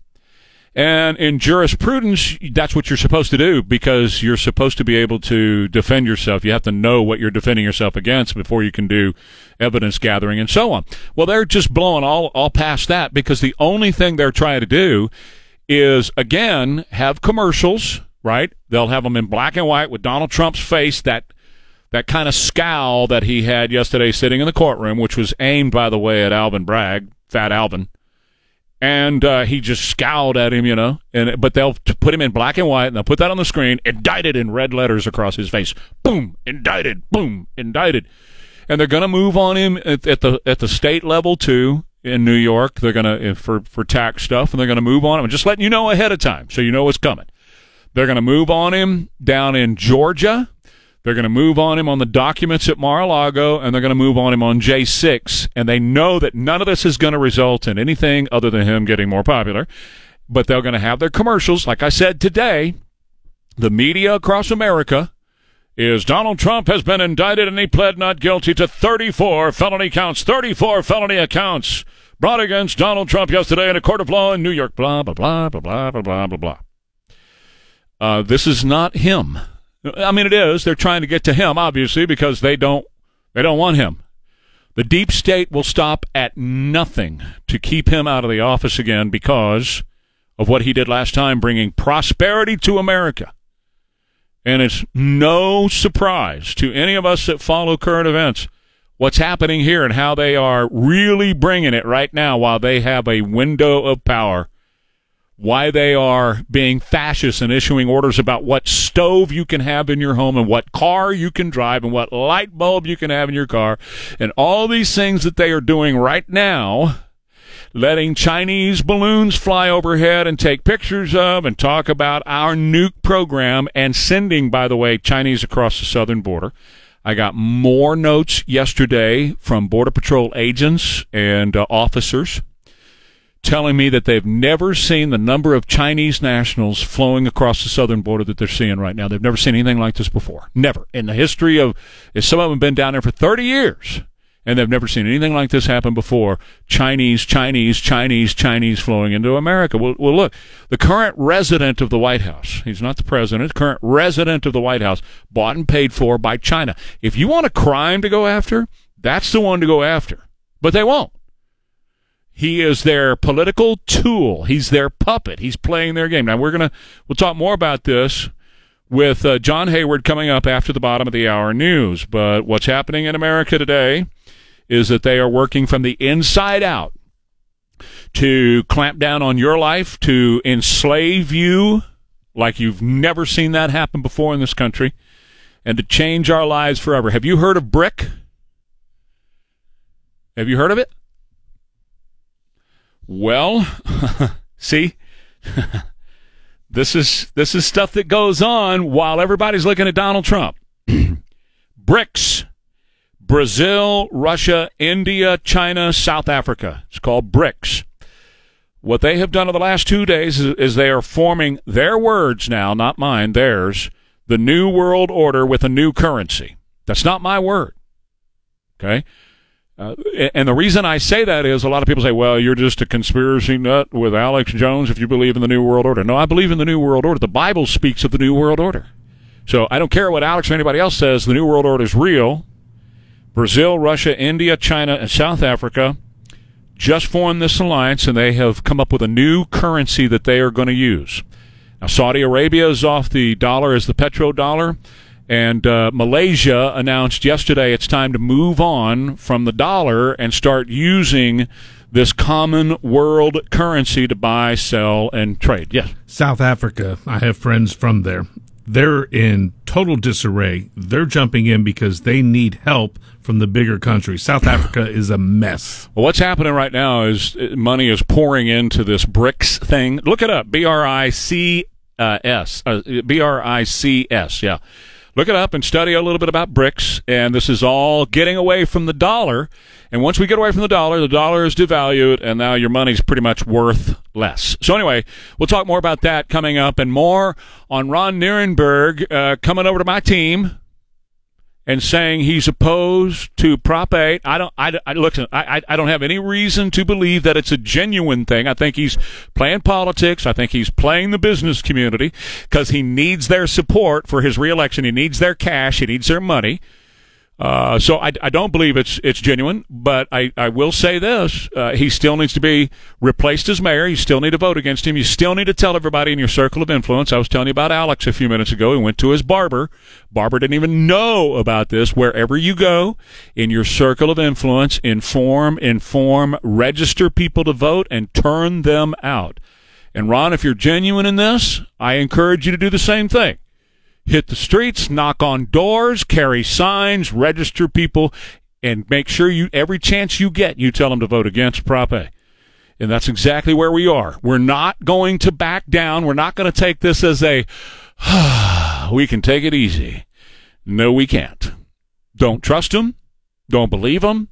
And in jurisprudence that's what you're supposed to do because you're supposed to be able to defend yourself. You have to know what you're defending yourself against before you can do evidence gathering and so on. Well they're just blowing all all past that because the only thing they're trying to do is again have commercials right? They'll have them in black and white with Donald Trump's face that that kind of scowl that he had yesterday sitting in the courtroom, which was aimed, by the way, at Alvin Bragg, Fat Alvin. And uh, he just scowled at him, you know. And but they'll put him in black and white, and they'll put that on the screen, indicted in red letters across his face. Boom, indicted. Boom, indicted. And they're to move on him at, at the at the state level too in New York. They're going to for for tax stuff, and they're to move on him. I'm just letting you know ahead of time, so you know what's coming. They're to move on him down in Georgia. They're going to move on him on the documents at Mar-a-Lago, and they're going to move on him on J6. And they know that none of this is going to result in anything other than him getting more popular. But they're going to have their commercials. Like I said today, the media across America is Donald Trump has been indicted and he pled not guilty to 34 felony counts, 34 felony accounts brought against Donald Trump yesterday in a court of law in New York. Blah, blah, blah, blah, blah, blah, blah, blah. Uh, this is not him. I mean, it is. They're trying to get to him, obviously, because they don't they don't want him. The deep state will stop at nothing to keep him out of the office again because of what he did last time, bringing prosperity to America. And it's no surprise to any of us that follow current events what's happening here and how they are really bringing it right now while they have a window of power why they are being fascist and issuing orders about what stove you can have in your home and what car you can drive and what light bulb you can have in your car. And all these things that they are doing right now letting Chinese balloons fly overhead and take pictures of and talk about our nuke program and sending by the way Chinese across the southern border. I got more notes yesterday from border patrol agents and uh, officers telling me that they've never seen the number of Chinese nationals flowing across the southern border that they're seeing right now. They've never seen anything like this before. Never. In the history of, some of them have been down there for 30 years, and they've never seen anything like this happen before. Chinese, Chinese, Chinese, Chinese flowing into America. Well, well look, the current resident of the White House, he's not the president, current resident of the White House, bought and paid for by China. If you want a crime to go after, that's the one to go after. But they won't. He is their political tool. He's their puppet. He's playing their game. Now we're gonna we'll talk more about this with uh, John Hayward coming up after the bottom of the hour news. But what's happening in America today is that they are working from the inside out to clamp down on your life, to enslave you like you've never seen that happen before in this country, and to change our lives forever. Have you heard of BRIC? Have you heard of it? Well, see, this is this is stuff that goes on while everybody's looking at Donald Trump. BRICS: Brazil, Russia, India, China, South Africa. It's called BRICS. What they have done in the last two days is, is they are forming their words now, not mine, theirs, the new world order with a new currency. That's not my word. Okay? Uh, and the reason I say that is a lot of people say, well, you're just a conspiracy nut with Alex Jones if you believe in the New World Order. No, I believe in the New World Order. The Bible speaks of the New World Order. So I don't care what Alex or anybody else says, the New World Order is real. Brazil, Russia, India, China, and South Africa just formed this alliance, and they have come up with a new currency that they are going to use. Now, Saudi Arabia is off the dollar as the petrodollar. And uh, Malaysia announced yesterday it's time to move on from the dollar and start using this common world currency to buy, sell, and trade. Yes. South Africa, I have friends from there. They're in total disarray. They're jumping in because they need help from the bigger countries. South Africa is a mess. Well, what's happening right now is uh, money is pouring into this BRICS thing. Look it up. B R I C S. Uh, B R I C S. Yeah look it up and study a little bit about BRICS. And this is all getting away from the dollar. And once we get away from the dollar, the dollar is devalued, and now your money's pretty much worth less. So anyway, we'll talk more about that coming up, and more on Ron Nirenberg uh, coming over to my team and saying he's opposed to Prop A. I don't. I, I listen. I, I don't have any reason to believe that it's a genuine thing. I think he's playing politics. I think he's playing the business community because he needs their support for his reelection. He needs their cash. He needs their money. Uh, so I, I don't believe it's it's genuine, but I, I will say this: uh, he still needs to be replaced as mayor. You still need to vote against him. You still need to tell everybody in your circle of influence. I was telling you about Alex a few minutes ago. He went to his barber. Barber didn't even know about this. Wherever you go in your circle of influence, inform, inform, register people to vote, and turn them out. And Ron, if you're genuine in this, I encourage you to do the same thing hit the streets, knock on doors, carry signs, register people, and make sure you every chance you get, you tell them to vote against Prop A. And that's exactly where we are. We're not going to back down. We're not going to take this as a we can take it easy. No, we can't. Don't trust them. Don't believe them.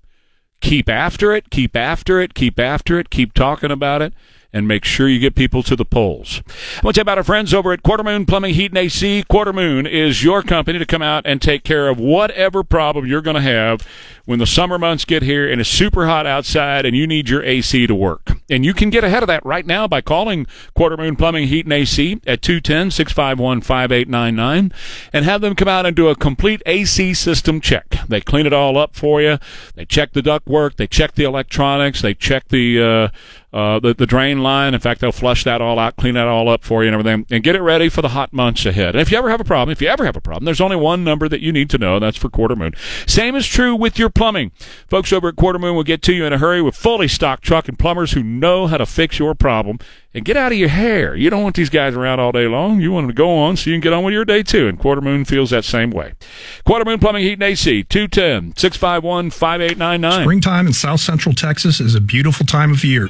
Keep after it. Keep after it. Keep after it. Keep talking about it and make sure you get people to the polls. I want to tell about our friends over at Quartermoon Plumbing, Heat, and AC. Quartermoon is your company to come out and take care of whatever problem you're going to have when the summer months get here and it's super hot outside and you need your AC to work. And you can get ahead of that right now by calling Quarter Moon Plumbing, Heat, and AC at 210 651 5899 and have them come out and do a complete AC system check. They clean it all up for you. They check the duct work. They check the electronics. They check the, uh, uh, the, the drain line. In fact, they'll flush that all out, clean that all up for you and everything, and get it ready for the hot months ahead. And if you ever have a problem, if you ever have a problem, there's only one number that you need to know, and that's for Quarter Moon. Same is true with your plumbing. Folks over at Quarter Moon will get to you in a hurry with fully stocked truck and plumbers who know how to fix your problem and get out of your hair. You don't want these guys around all day long. You want them to go on so you can get on with your day too. And Quarter Moon feels that same way. Quarter Moon Plumbing, Heat, and AC, 210 651 5899. Springtime in South Central Texas is a beautiful time of year.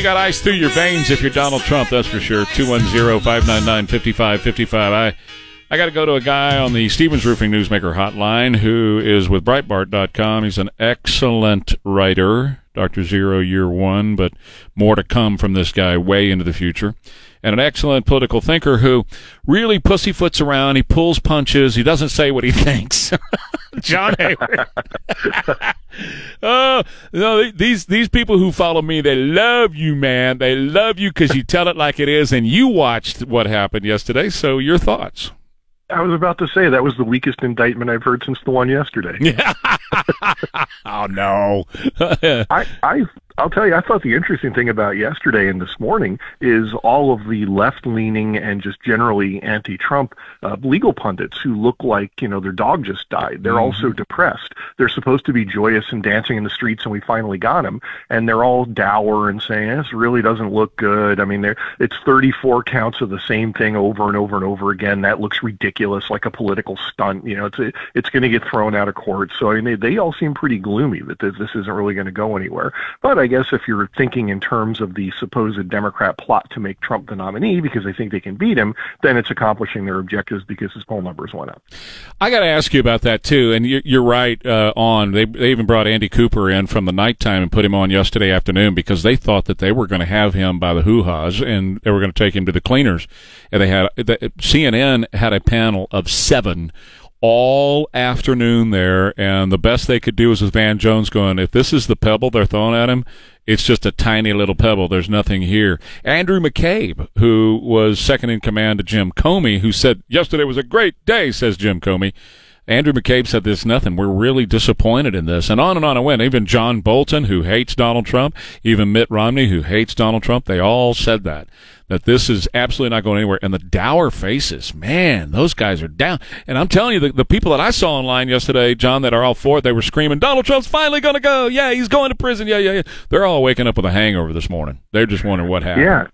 You got ice through your veins if you're Donald Trump, that's for sure. 210-599-5555. I I got to go to a guy on the Stevens Roofing Newsmaker hotline who is with Breitbart.com. He's an excellent writer, Dr. Zero Year One, but more to come from this guy way into the future. And an excellent political thinker who really pussyfoots around. He pulls punches. He doesn't say what he thinks. John Hayward. oh no! These these people who follow me, they love you, man. They love you because you tell it like it is, and you watched what happened yesterday. So your thoughts? I was about to say that was the weakest indictment I've heard since the one yesterday. Oh no. I I I'll tell you, I thought the interesting thing about yesterday and this morning is all of the left-leaning and just generally anti-Trump uh, legal pundits who look like you know their dog just died. They're Mhm. also depressed. They're supposed to be joyous and dancing in the streets, and we finally got him. And they're all dour and saying this really doesn't look good. I mean, there it's 34 counts of the same thing over and over and over again. That looks ridiculous, like a political stunt. You know, it's it's going to get thrown out of court. So I mean, they, they all seem pretty gloomy that this, this isn't really going to go anywhere. But I guess if you're thinking in terms of the supposed Democrat plot to make Trump the nominee because they think they can beat him, then it's accomplishing their objectives because his poll numbers went up. I got to ask you about that too, and you're, you're right uh, on. They they even brought Andy Cooper in from the nighttime and put him on yesterday afternoon because they thought that they were going to have him by the hoo ha's and they were going to take him to the cleaners. And they had the, CNN had a panel of seven all afternoon there, and the best they could do was with Van Jones going, if this is the pebble they're throwing at him, it's just a tiny little pebble. There's nothing here. Andrew McCabe, who was second in command to Jim Comey, who said yesterday was a great day, says Jim Comey. Andrew McCabe said there's nothing. We're really disappointed in this. And on and on it went. Even John Bolton, who hates Donald Trump, even Mitt Romney, who hates Donald Trump, they all said that. That this is absolutely not going anywhere. And the dour faces, man, those guys are down. And I'm telling you, the, the people that I saw online yesterday, John, that are all for it, they were screaming, Donald Trump's finally going to go. Yeah, he's going to prison. Yeah, yeah, yeah. They're all waking up with a hangover this morning. They're just wondering what happened. Yeah.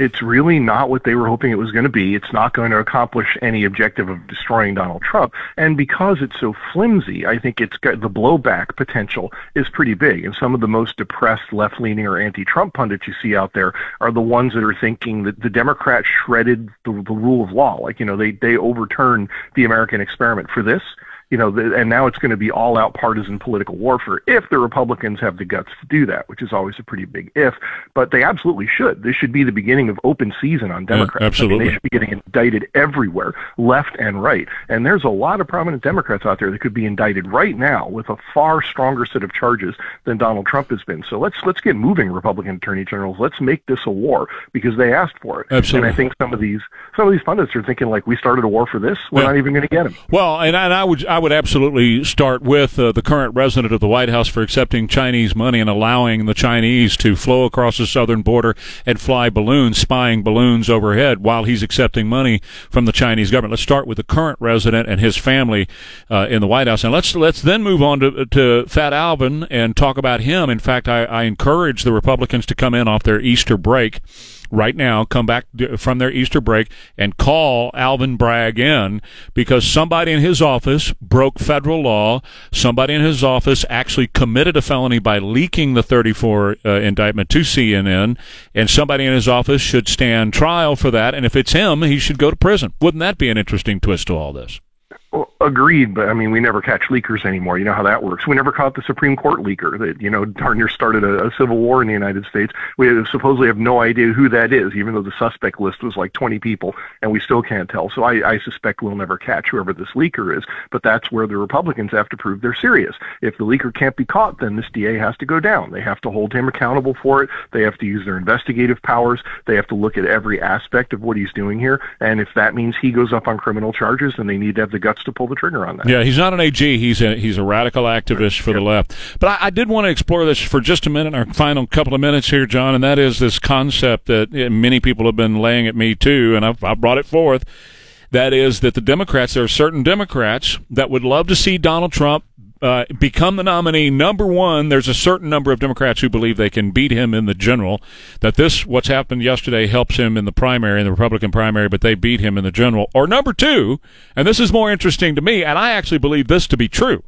It's really not what they were hoping it was going to be. It's not going to accomplish any objective of destroying Donald Trump. And because it's so flimsy, I think it's got the blowback potential is pretty big. And some of the most depressed left leaning or anti Trump pundits you see out there are the ones that are thinking that the Democrats shredded the, the rule of law. Like, you know, they, they overturned the American experiment for this You know, the, and now it's going to be all out partisan political warfare if the Republicans have the guts to do that, which is always a pretty big if. But they absolutely should. This should be the beginning of open season on Democrats. absolutely. I mean, they should be getting indicted everywhere, left and right. And there's a lot of prominent Democrats out there that could be indicted right now with a far stronger set of charges than Donald Trump has been. So let's let's get moving, Republican attorney generals. Let's make this a war because they asked for it. Absolutely. And I think some of these some of these pundits are thinking like we started a war for this. We're Yeah. not even going to get him. Well, and I, and I would I would absolutely start with uh, the current resident of the White House for accepting Chinese money and allowing the Chinese to flow across the southern border and fly balloons, spying balloons overhead while he's accepting money from the Chinese government. Let's start with the current resident and his family uh, in the White House, and let's let's then move on to to Fat Alvin and talk about him. In fact, I, I encourage the Republicans to come in off their Easter break right now, come back from their Easter break and call Alvin Bragg in because somebody in his office broke federal law. Somebody in his office actually committed a felony by leaking the 34 uh, indictment to CNN, and somebody in his office should stand trial for that. And if it's him, he should go to prison. Wouldn't that be an interesting twist to all this? Agreed, but I mean, we never catch leakers anymore. You know how that works. We never caught the Supreme Court leaker that, you know, darn near started a, a civil war in the United States. We supposedly have no idea who that is, even though the suspect list was like 20 people, and we still can't tell. So I, I suspect we'll never catch whoever this leaker is, but that's where the Republicans have to prove they're serious. If the leaker can't be caught, then this DA has to go down. They have to hold him accountable for it. They have to use their investigative powers. They have to look at every aspect of what he's doing here. And if that means he goes up on criminal charges, then they need to have the guts to pull the trigger on that. Yeah, he's not an AG. He's a he's a radical activist for the left. But I, I did want to explore this for just a minute, our final couple of minutes here, John, and that is this concept that many people have been laying at me too, and I've, I've brought it forth. That is that the Democrats, there are certain Democrats that would love to see Donald Trump uh, become the nominee number one. There's a certain number of Democrats who believe they can beat him in the general. That this, what's happened yesterday, helps him in the primary, in the Republican primary, but they beat him in the general. Or number two, and this is more interesting to me, and I actually believe this to be true,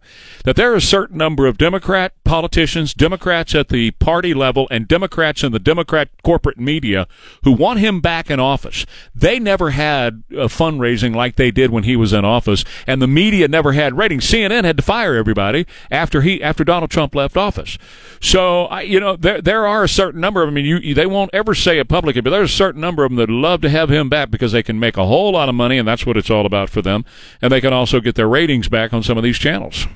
that there are a certain number of Democrat politicians, Democrats at the party level, and Democrats in the Democrat corporate media who want him back in office. They never had fundraising like they did when he was in office, and the media never had ratings. CNN had to fire everybody after he after Donald Trump left office. So I, you know, there there are a certain number of. I mean, you they won't ever say it publicly, but there's a certain number of them that love to have him back because they can make a whole lot of money, and that's what it's all about for them. And they can also get their ratings back on some of these channels.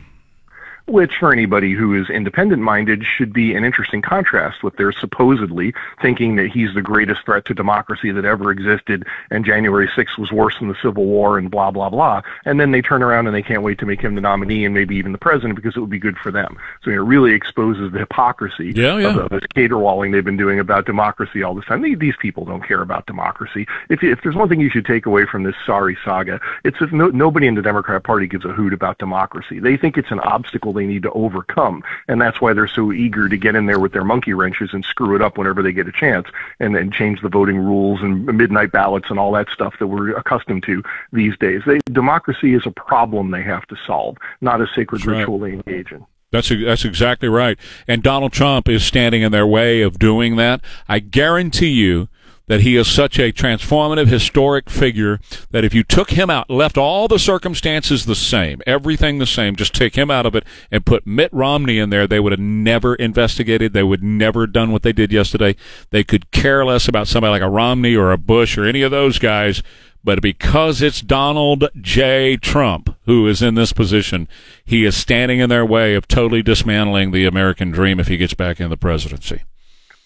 Which for anybody who is independent minded should be an interesting contrast with their supposedly thinking that he's the greatest threat to democracy that ever existed and January 6th was worse than the Civil War and blah, blah, blah. And then they turn around and they can't wait to make him the nominee and maybe even the president because it would be good for them. So it really exposes the hypocrisy Yeah, yeah. of, of this caterwauling they've been doing about democracy all this time. These, these people don't care about democracy. If, if there's one thing you should take away from this sorry saga, it's that no, nobody in the Democrat Party gives a hoot about democracy. They think it's an obstacle they need to overcome, and that's why they're so eager to get in there with their monkey wrenches and screw it up whenever they get a chance, and then change the voting rules and midnight ballots and all that stuff that we're accustomed to these days. They, democracy is a problem they have to solve, not a sacred That's right. ritual they engage in. That's that's exactly right. And Donald Trump is standing in their way of doing that. I guarantee you that he is such a transformative historic figure that if you took him out, left all the circumstances the same, everything the same, just take him out of it and put Mitt Romney in there, they would have never investigated. They would never done what they did yesterday. They could care less about somebody like a Romney or a Bush or any of those guys. But because it's Donald J. Trump who is in this position, he is standing in their way of totally dismantling the American dream if he gets back in the presidency.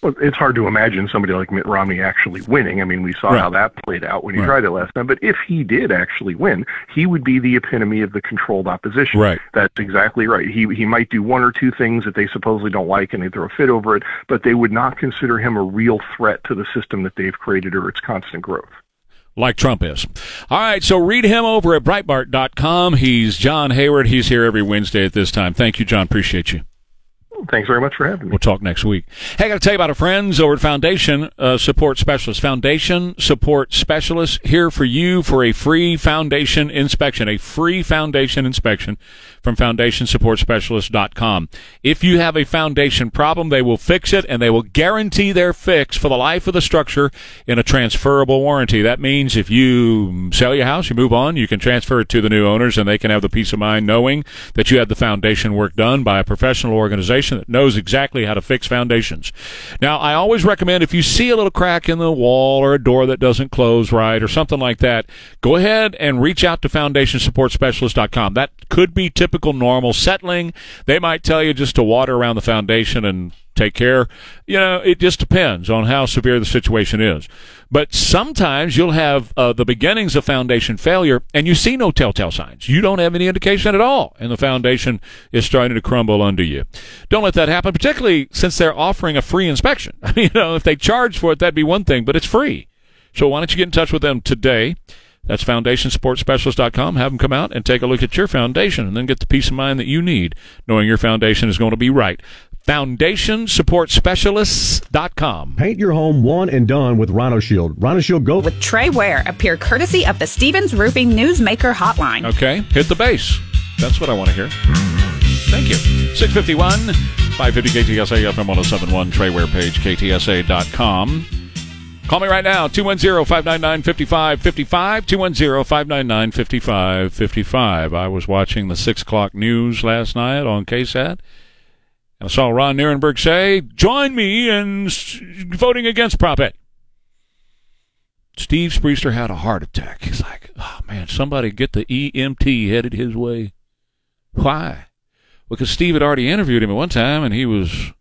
Well, it's hard to imagine somebody like Mitt Romney actually winning. I mean, we saw Right. how that played out when he Right. tried it last time. But if he did actually win, he would be the epitome of the controlled opposition. Right. That's exactly right. He he might do one or two things that they supposedly don't like and they throw a fit over it, but they would not consider him a real threat to the system that they've created or its constant growth. like Trump is. All right, so read him over at Breitbart.com. He's John Hayward. He's here every Wednesday at this time. Thank you, John. Appreciate you. Thanks very much for having me. We'll talk next week. Hey, I got to tell you about our friends over at Foundation uh, Support Specialist. Foundation Support Specialist here for you for a free foundation inspection, a free foundation inspection from FoundationSupportSpecialist.com. If you have a foundation problem, they will fix it and they will guarantee their fix for the life of the structure in a transferable warranty. That means if you sell your house, you move on, you can transfer it to the new owners and they can have the peace of mind knowing that you had the foundation work done by a professional organization that knows exactly how to fix foundations. Now, I always recommend if you see a little crack in the wall or a door that doesn't close right or something like that, go ahead and reach out to FoundationSupportSpecialist.com. That could be typical normal settling. They might tell you just to water around the foundation and take care. You know, it just depends on how severe the situation is. But sometimes you'll have uh, the beginnings of foundation failure and you see no telltale signs. You don't have any indication at all, and the foundation is starting to crumble under you. Don't let that happen, particularly since they're offering a free inspection. you know, if they charge for it, that'd be one thing, but it's free. So why don't you get in touch with them today? That's foundationsupportspecialist.com. Have them come out and take a look at your foundation and then get the peace of mind that you need knowing your foundation is going to be right. FoundationSupportSpecialists.com. Paint your home one and done with Rhino Shield. Rhino Shield Go. With Trey Ware, appear courtesy of the Stevens Roofing Newsmaker Hotline. Okay, hit the base. That's what I want to hear. Thank you. 651 550 KTSA FM 1071 Trey Ware page, KTSA.com. Call me right now, 210 599 5555. 210 599 5555. I was watching the 6 o'clock news last night on KSAT, and I saw Ron Nirenberg say, Join me in voting against Prop A. Steve Spriester had a heart attack. He's like, oh man, somebody get the EMT headed his way. Why? Because Steve had already interviewed him at one time and he was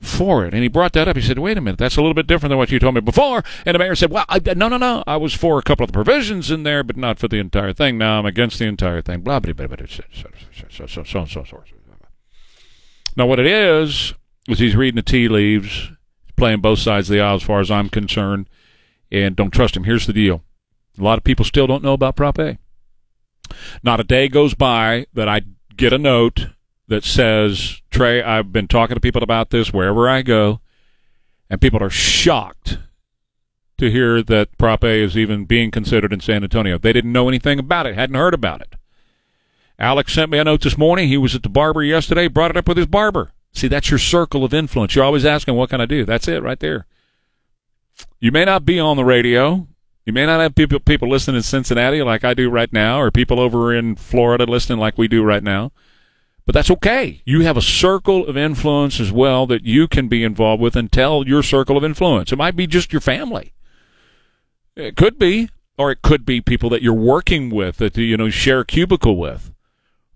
for it. And he brought that up. He said, wait a minute, that's a little bit different than what you told me before. And the mayor said, well, I, no, no, no. I was for a couple of the provisions in there, but not for the entire thing. Now I'm against the entire thing. Blah, blah, blah, blah, so, so, so, so, so, so. Now, what it is, is he's reading the tea leaves, playing both sides of the aisle as far as I'm concerned, and don't trust him. Here's the deal. A lot of people still don't know about Prop A. Not a day goes by that I get a note that says, Trey, I've been talking to people about this wherever I go, and people are shocked to hear that Prop A is even being considered in San Antonio. They didn't know anything about it, hadn't heard about it. Alex sent me a note this morning. He was at the barber yesterday, brought it up with his barber. See, that's your circle of influence. You're always asking, what can I do? That's it right there. You may not be on the radio. You may not have people people listening in Cincinnati like I do right now, or people over in Florida listening like we do right now. But that's okay. You have a circle of influence as well that you can be involved with and tell your circle of influence. It might be just your family. It could be, or it could be people that you're working with that you know share a cubicle with.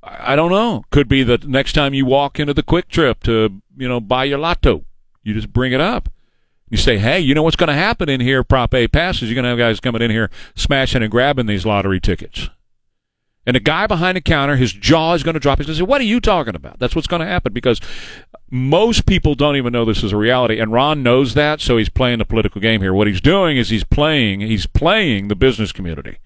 I don't know. Could be that next time you walk into the QuikTrip to you know buy your lotto, you just bring it up. You say, hey, you know what's going to happen in here? Prop A passes. You're going to have guys coming in here smashing and grabbing these lottery tickets. And the guy behind the counter, his jaw is going to drop. He's going to say, What are you talking about? That's what's going to happen because most people don't even know this is a reality. And Ron knows that, so he's playing the political game here. What he's doing is he's playing, he's playing the business community.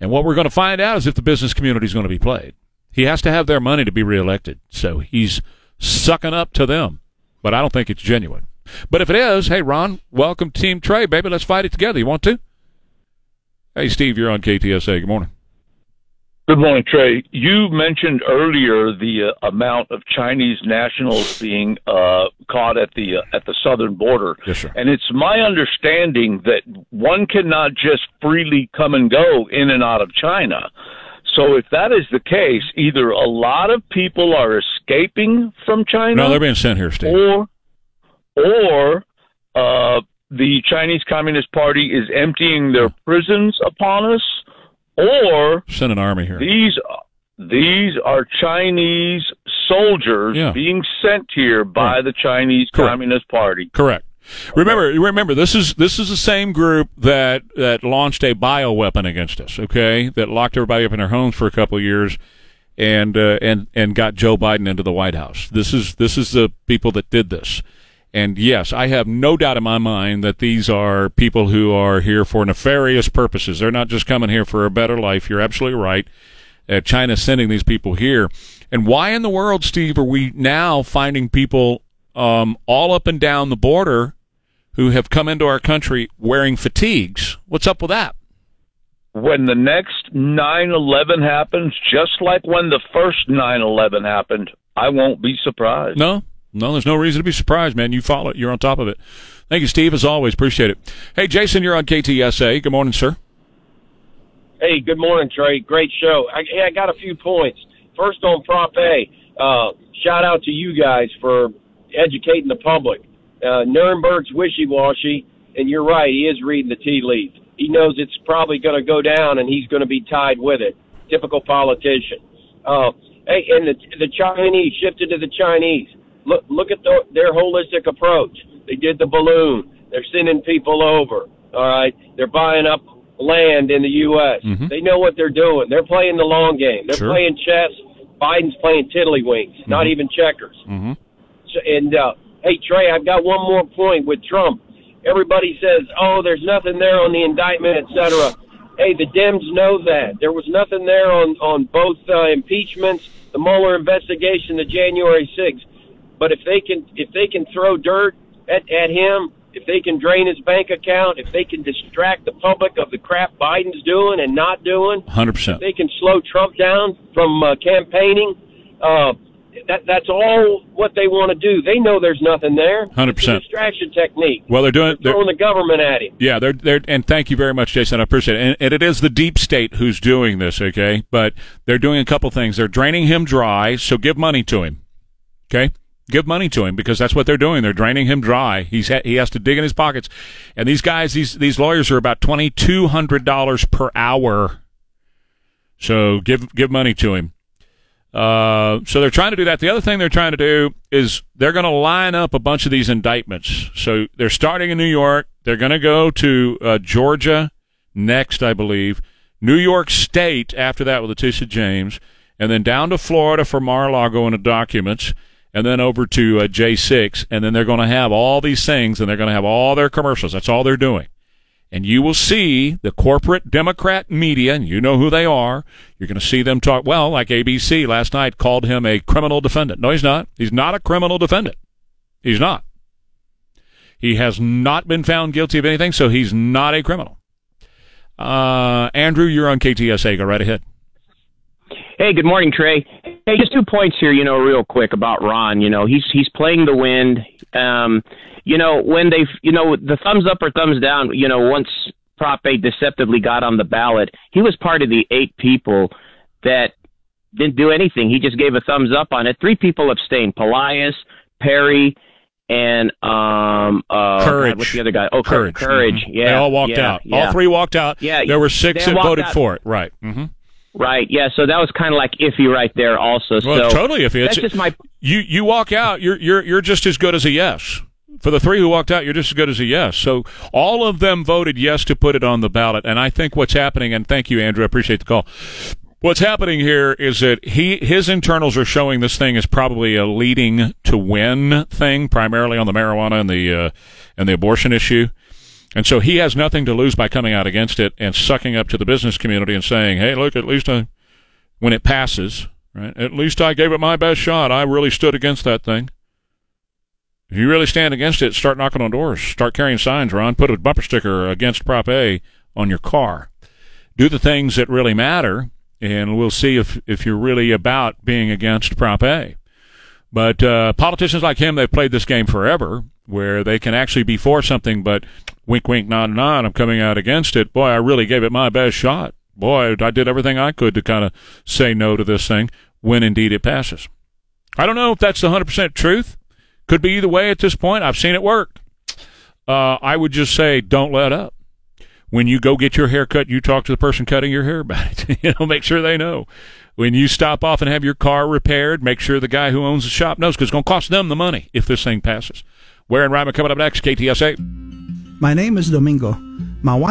And what we're going to find out is if the business community is going to be played. He has to have their money to be reelected. So he's sucking up to them. But I don't think it's genuine. But if it is, hey, Ron, welcome Team Trey, baby. Let's fight it together. You want to? Hey, Steve, you're on KTSA. Good morning. Good morning, Trey. You mentioned earlier the uh, amount of Chinese nationals being uh, caught at the uh, at the southern border. Yes, sir. And it's my understanding that one cannot just freely come and go in and out of China. So if that is the case, either a lot of people are escaping from China, No, they're being sent here, Steve. or or uh, the Chinese Communist Party is emptying their prisons upon us, or Send an army here. these these are Chinese soldiers Yeah. being sent here by the Chinese Communist Party. Correct. Remember, remember, this is this is the same group that that launched a bioweapon against us. Okay, that locked everybody up in their homes for a couple of years, and uh, and and got Joe Biden into the White House. This is this is the people that did this. And yes, I have no doubt in my mind that these are people who are here for nefarious purposes. They're not just coming here for a better life. You're absolutely right. Uh, China's sending these people here. And why in the world, Steve, are we now finding people um, all up and down the border who have come into our country wearing fatigues. What's up with that? When the next 9/11 happens, just like when the first 9/11 happened, I won't be surprised. No, no, there's no reason to be surprised, man. You follow it. You're on top of it. Thank you, Steve, as always. Appreciate it. Hey, Jason, you're on KTSA. Good morning, sir. Hey, good morning, Trey. Great show. I, hey, I got a few points. First on Prop A, uh, shout out to you guys for educating the public. Uh, Nirenberg's wishy-washy, and you're right. He is reading the tea leaves. He knows it's probably going to go down, and he's going to be tied with it. Typical politician. Uh, hey, and the, the Chinese shifted to the Chinese. Look, look at the, their holistic approach. They did the balloon. They're sending people over. All right, they're buying up land in the U.S. Mhm. They know what they're doing. They're playing the long game. They're Sure. playing chess. Biden's playing tiddlywinks, not Mhm. even checkers. Mm-hmm. So- And uh, hey, Trey, I've got one more point with Trump. Everybody says, "Oh, there's nothing there on the indictment, etc." Hey, the Dems know that there was nothing there on on both uh, impeachments, the Mueller investigation, the January 6th. But if they can if they can throw dirt at at him, if they can drain his bank account, if they can distract the public of the crap Biden's doing and not doing, 100%. they can slow Trump down from uh, campaigning, uh, that that's all what they want to do. They know there's nothing there. 100%. Distraction technique. Well, they're doing. They're, Throwing the government at him. Yeah, they're they're and thank you very much, Jason. I appreciate it. And, and it is the deep state who's doing this, okay? But they're doing a couple things. They're draining him dry, so give money to him. Okay? Give money to him because that's what they're doing. They're draining him dry. He's ha- he has to dig in his pockets. And these guys, these these lawyers are about twenty two hundred dollars per hour. So give give money to him. Uh, so they're trying to do that. The other thing they're trying to do is they're going to line up a bunch of these indictments. So they're starting in New York. They're going to go to uh, Georgia next, I believe. New York State after that with Letitia James, and then down to Florida for Mar-a-Lago and the documents, and then over to uh, J6, and then they're going to have all these things, and they're going to have all their commercials. That's all they're doing. And you will see the corporate Democrat media, and you know who they are. You're going to see them talk. Well, like ABC last night called him a criminal defendant. No, he's not. He's not a criminal defendant. He's not. He has not been found guilty of anything, so he's not a criminal. Uh, Andrew, you're on KTSA. Go right ahead. Hey, good morning, Trey. Hey, just two points here, you know, real quick about Ron. You know, he's he's playing the wind. Um, you know, when they, you know, the thumbs up or thumbs down. You know, once Prop A deceptively got on the ballot, he was part of the eight people that didn't do anything. He just gave a thumbs up on it. Three people abstained: Pelaez, Perry, and um, uh, Courage. God, what's the other guy? Oh, Courage. Courage. Mhm. Yeah, They all walked yeah, out. yeah. All three walked out. Yeah, There were six that voted out- for it. Right. Mm-hmm. Right. Yeah. So that was kind of like iffy right there, also. Well, so totally. If it's that's just my you, you walk out, you're you're you're just as good as a yes. For the three who walked out, you're just as good as a yes. So all of them voted yes to put it on the ballot. And I think what's happening, and thank you, Andrew, I appreciate the call. What's happening here is that he his internals are showing this thing is probably a leading to win thing, primarily on the marijuana and the uh, and the abortion issue. And so he has nothing to lose by coming out against it and sucking up to the business community and saying, "Hey, look, at least I, when it passes, right? At least I gave it my best shot. I really stood against that thing." If you really stand against it, start knocking on doors, start carrying signs, Ron. Put a bumper sticker against Prop A on your car. Do the things that really matter, and we'll see if if you're really about being against Prop A. But uh, politicians like him, they've played this game forever, where they can actually be for something, but wink, wink, nod, nod. I'm coming out against it. Boy, I really gave it my best shot. Boy, I did everything I could to kind of say no to this thing when indeed it passes. I don't know if that's the 100% truth. Could be either way at this point. I've seen it work. Uh, I would just say don't let up. When you go get your hair cut, you talk to the person cutting your hair about it. you know, make sure they know. When you stop off and have your car repaired, make sure the guy who owns the shop knows because it's going to cost them the money if this thing passes. Where and Ryman coming up next, KTSA. My name is Domingo. My wife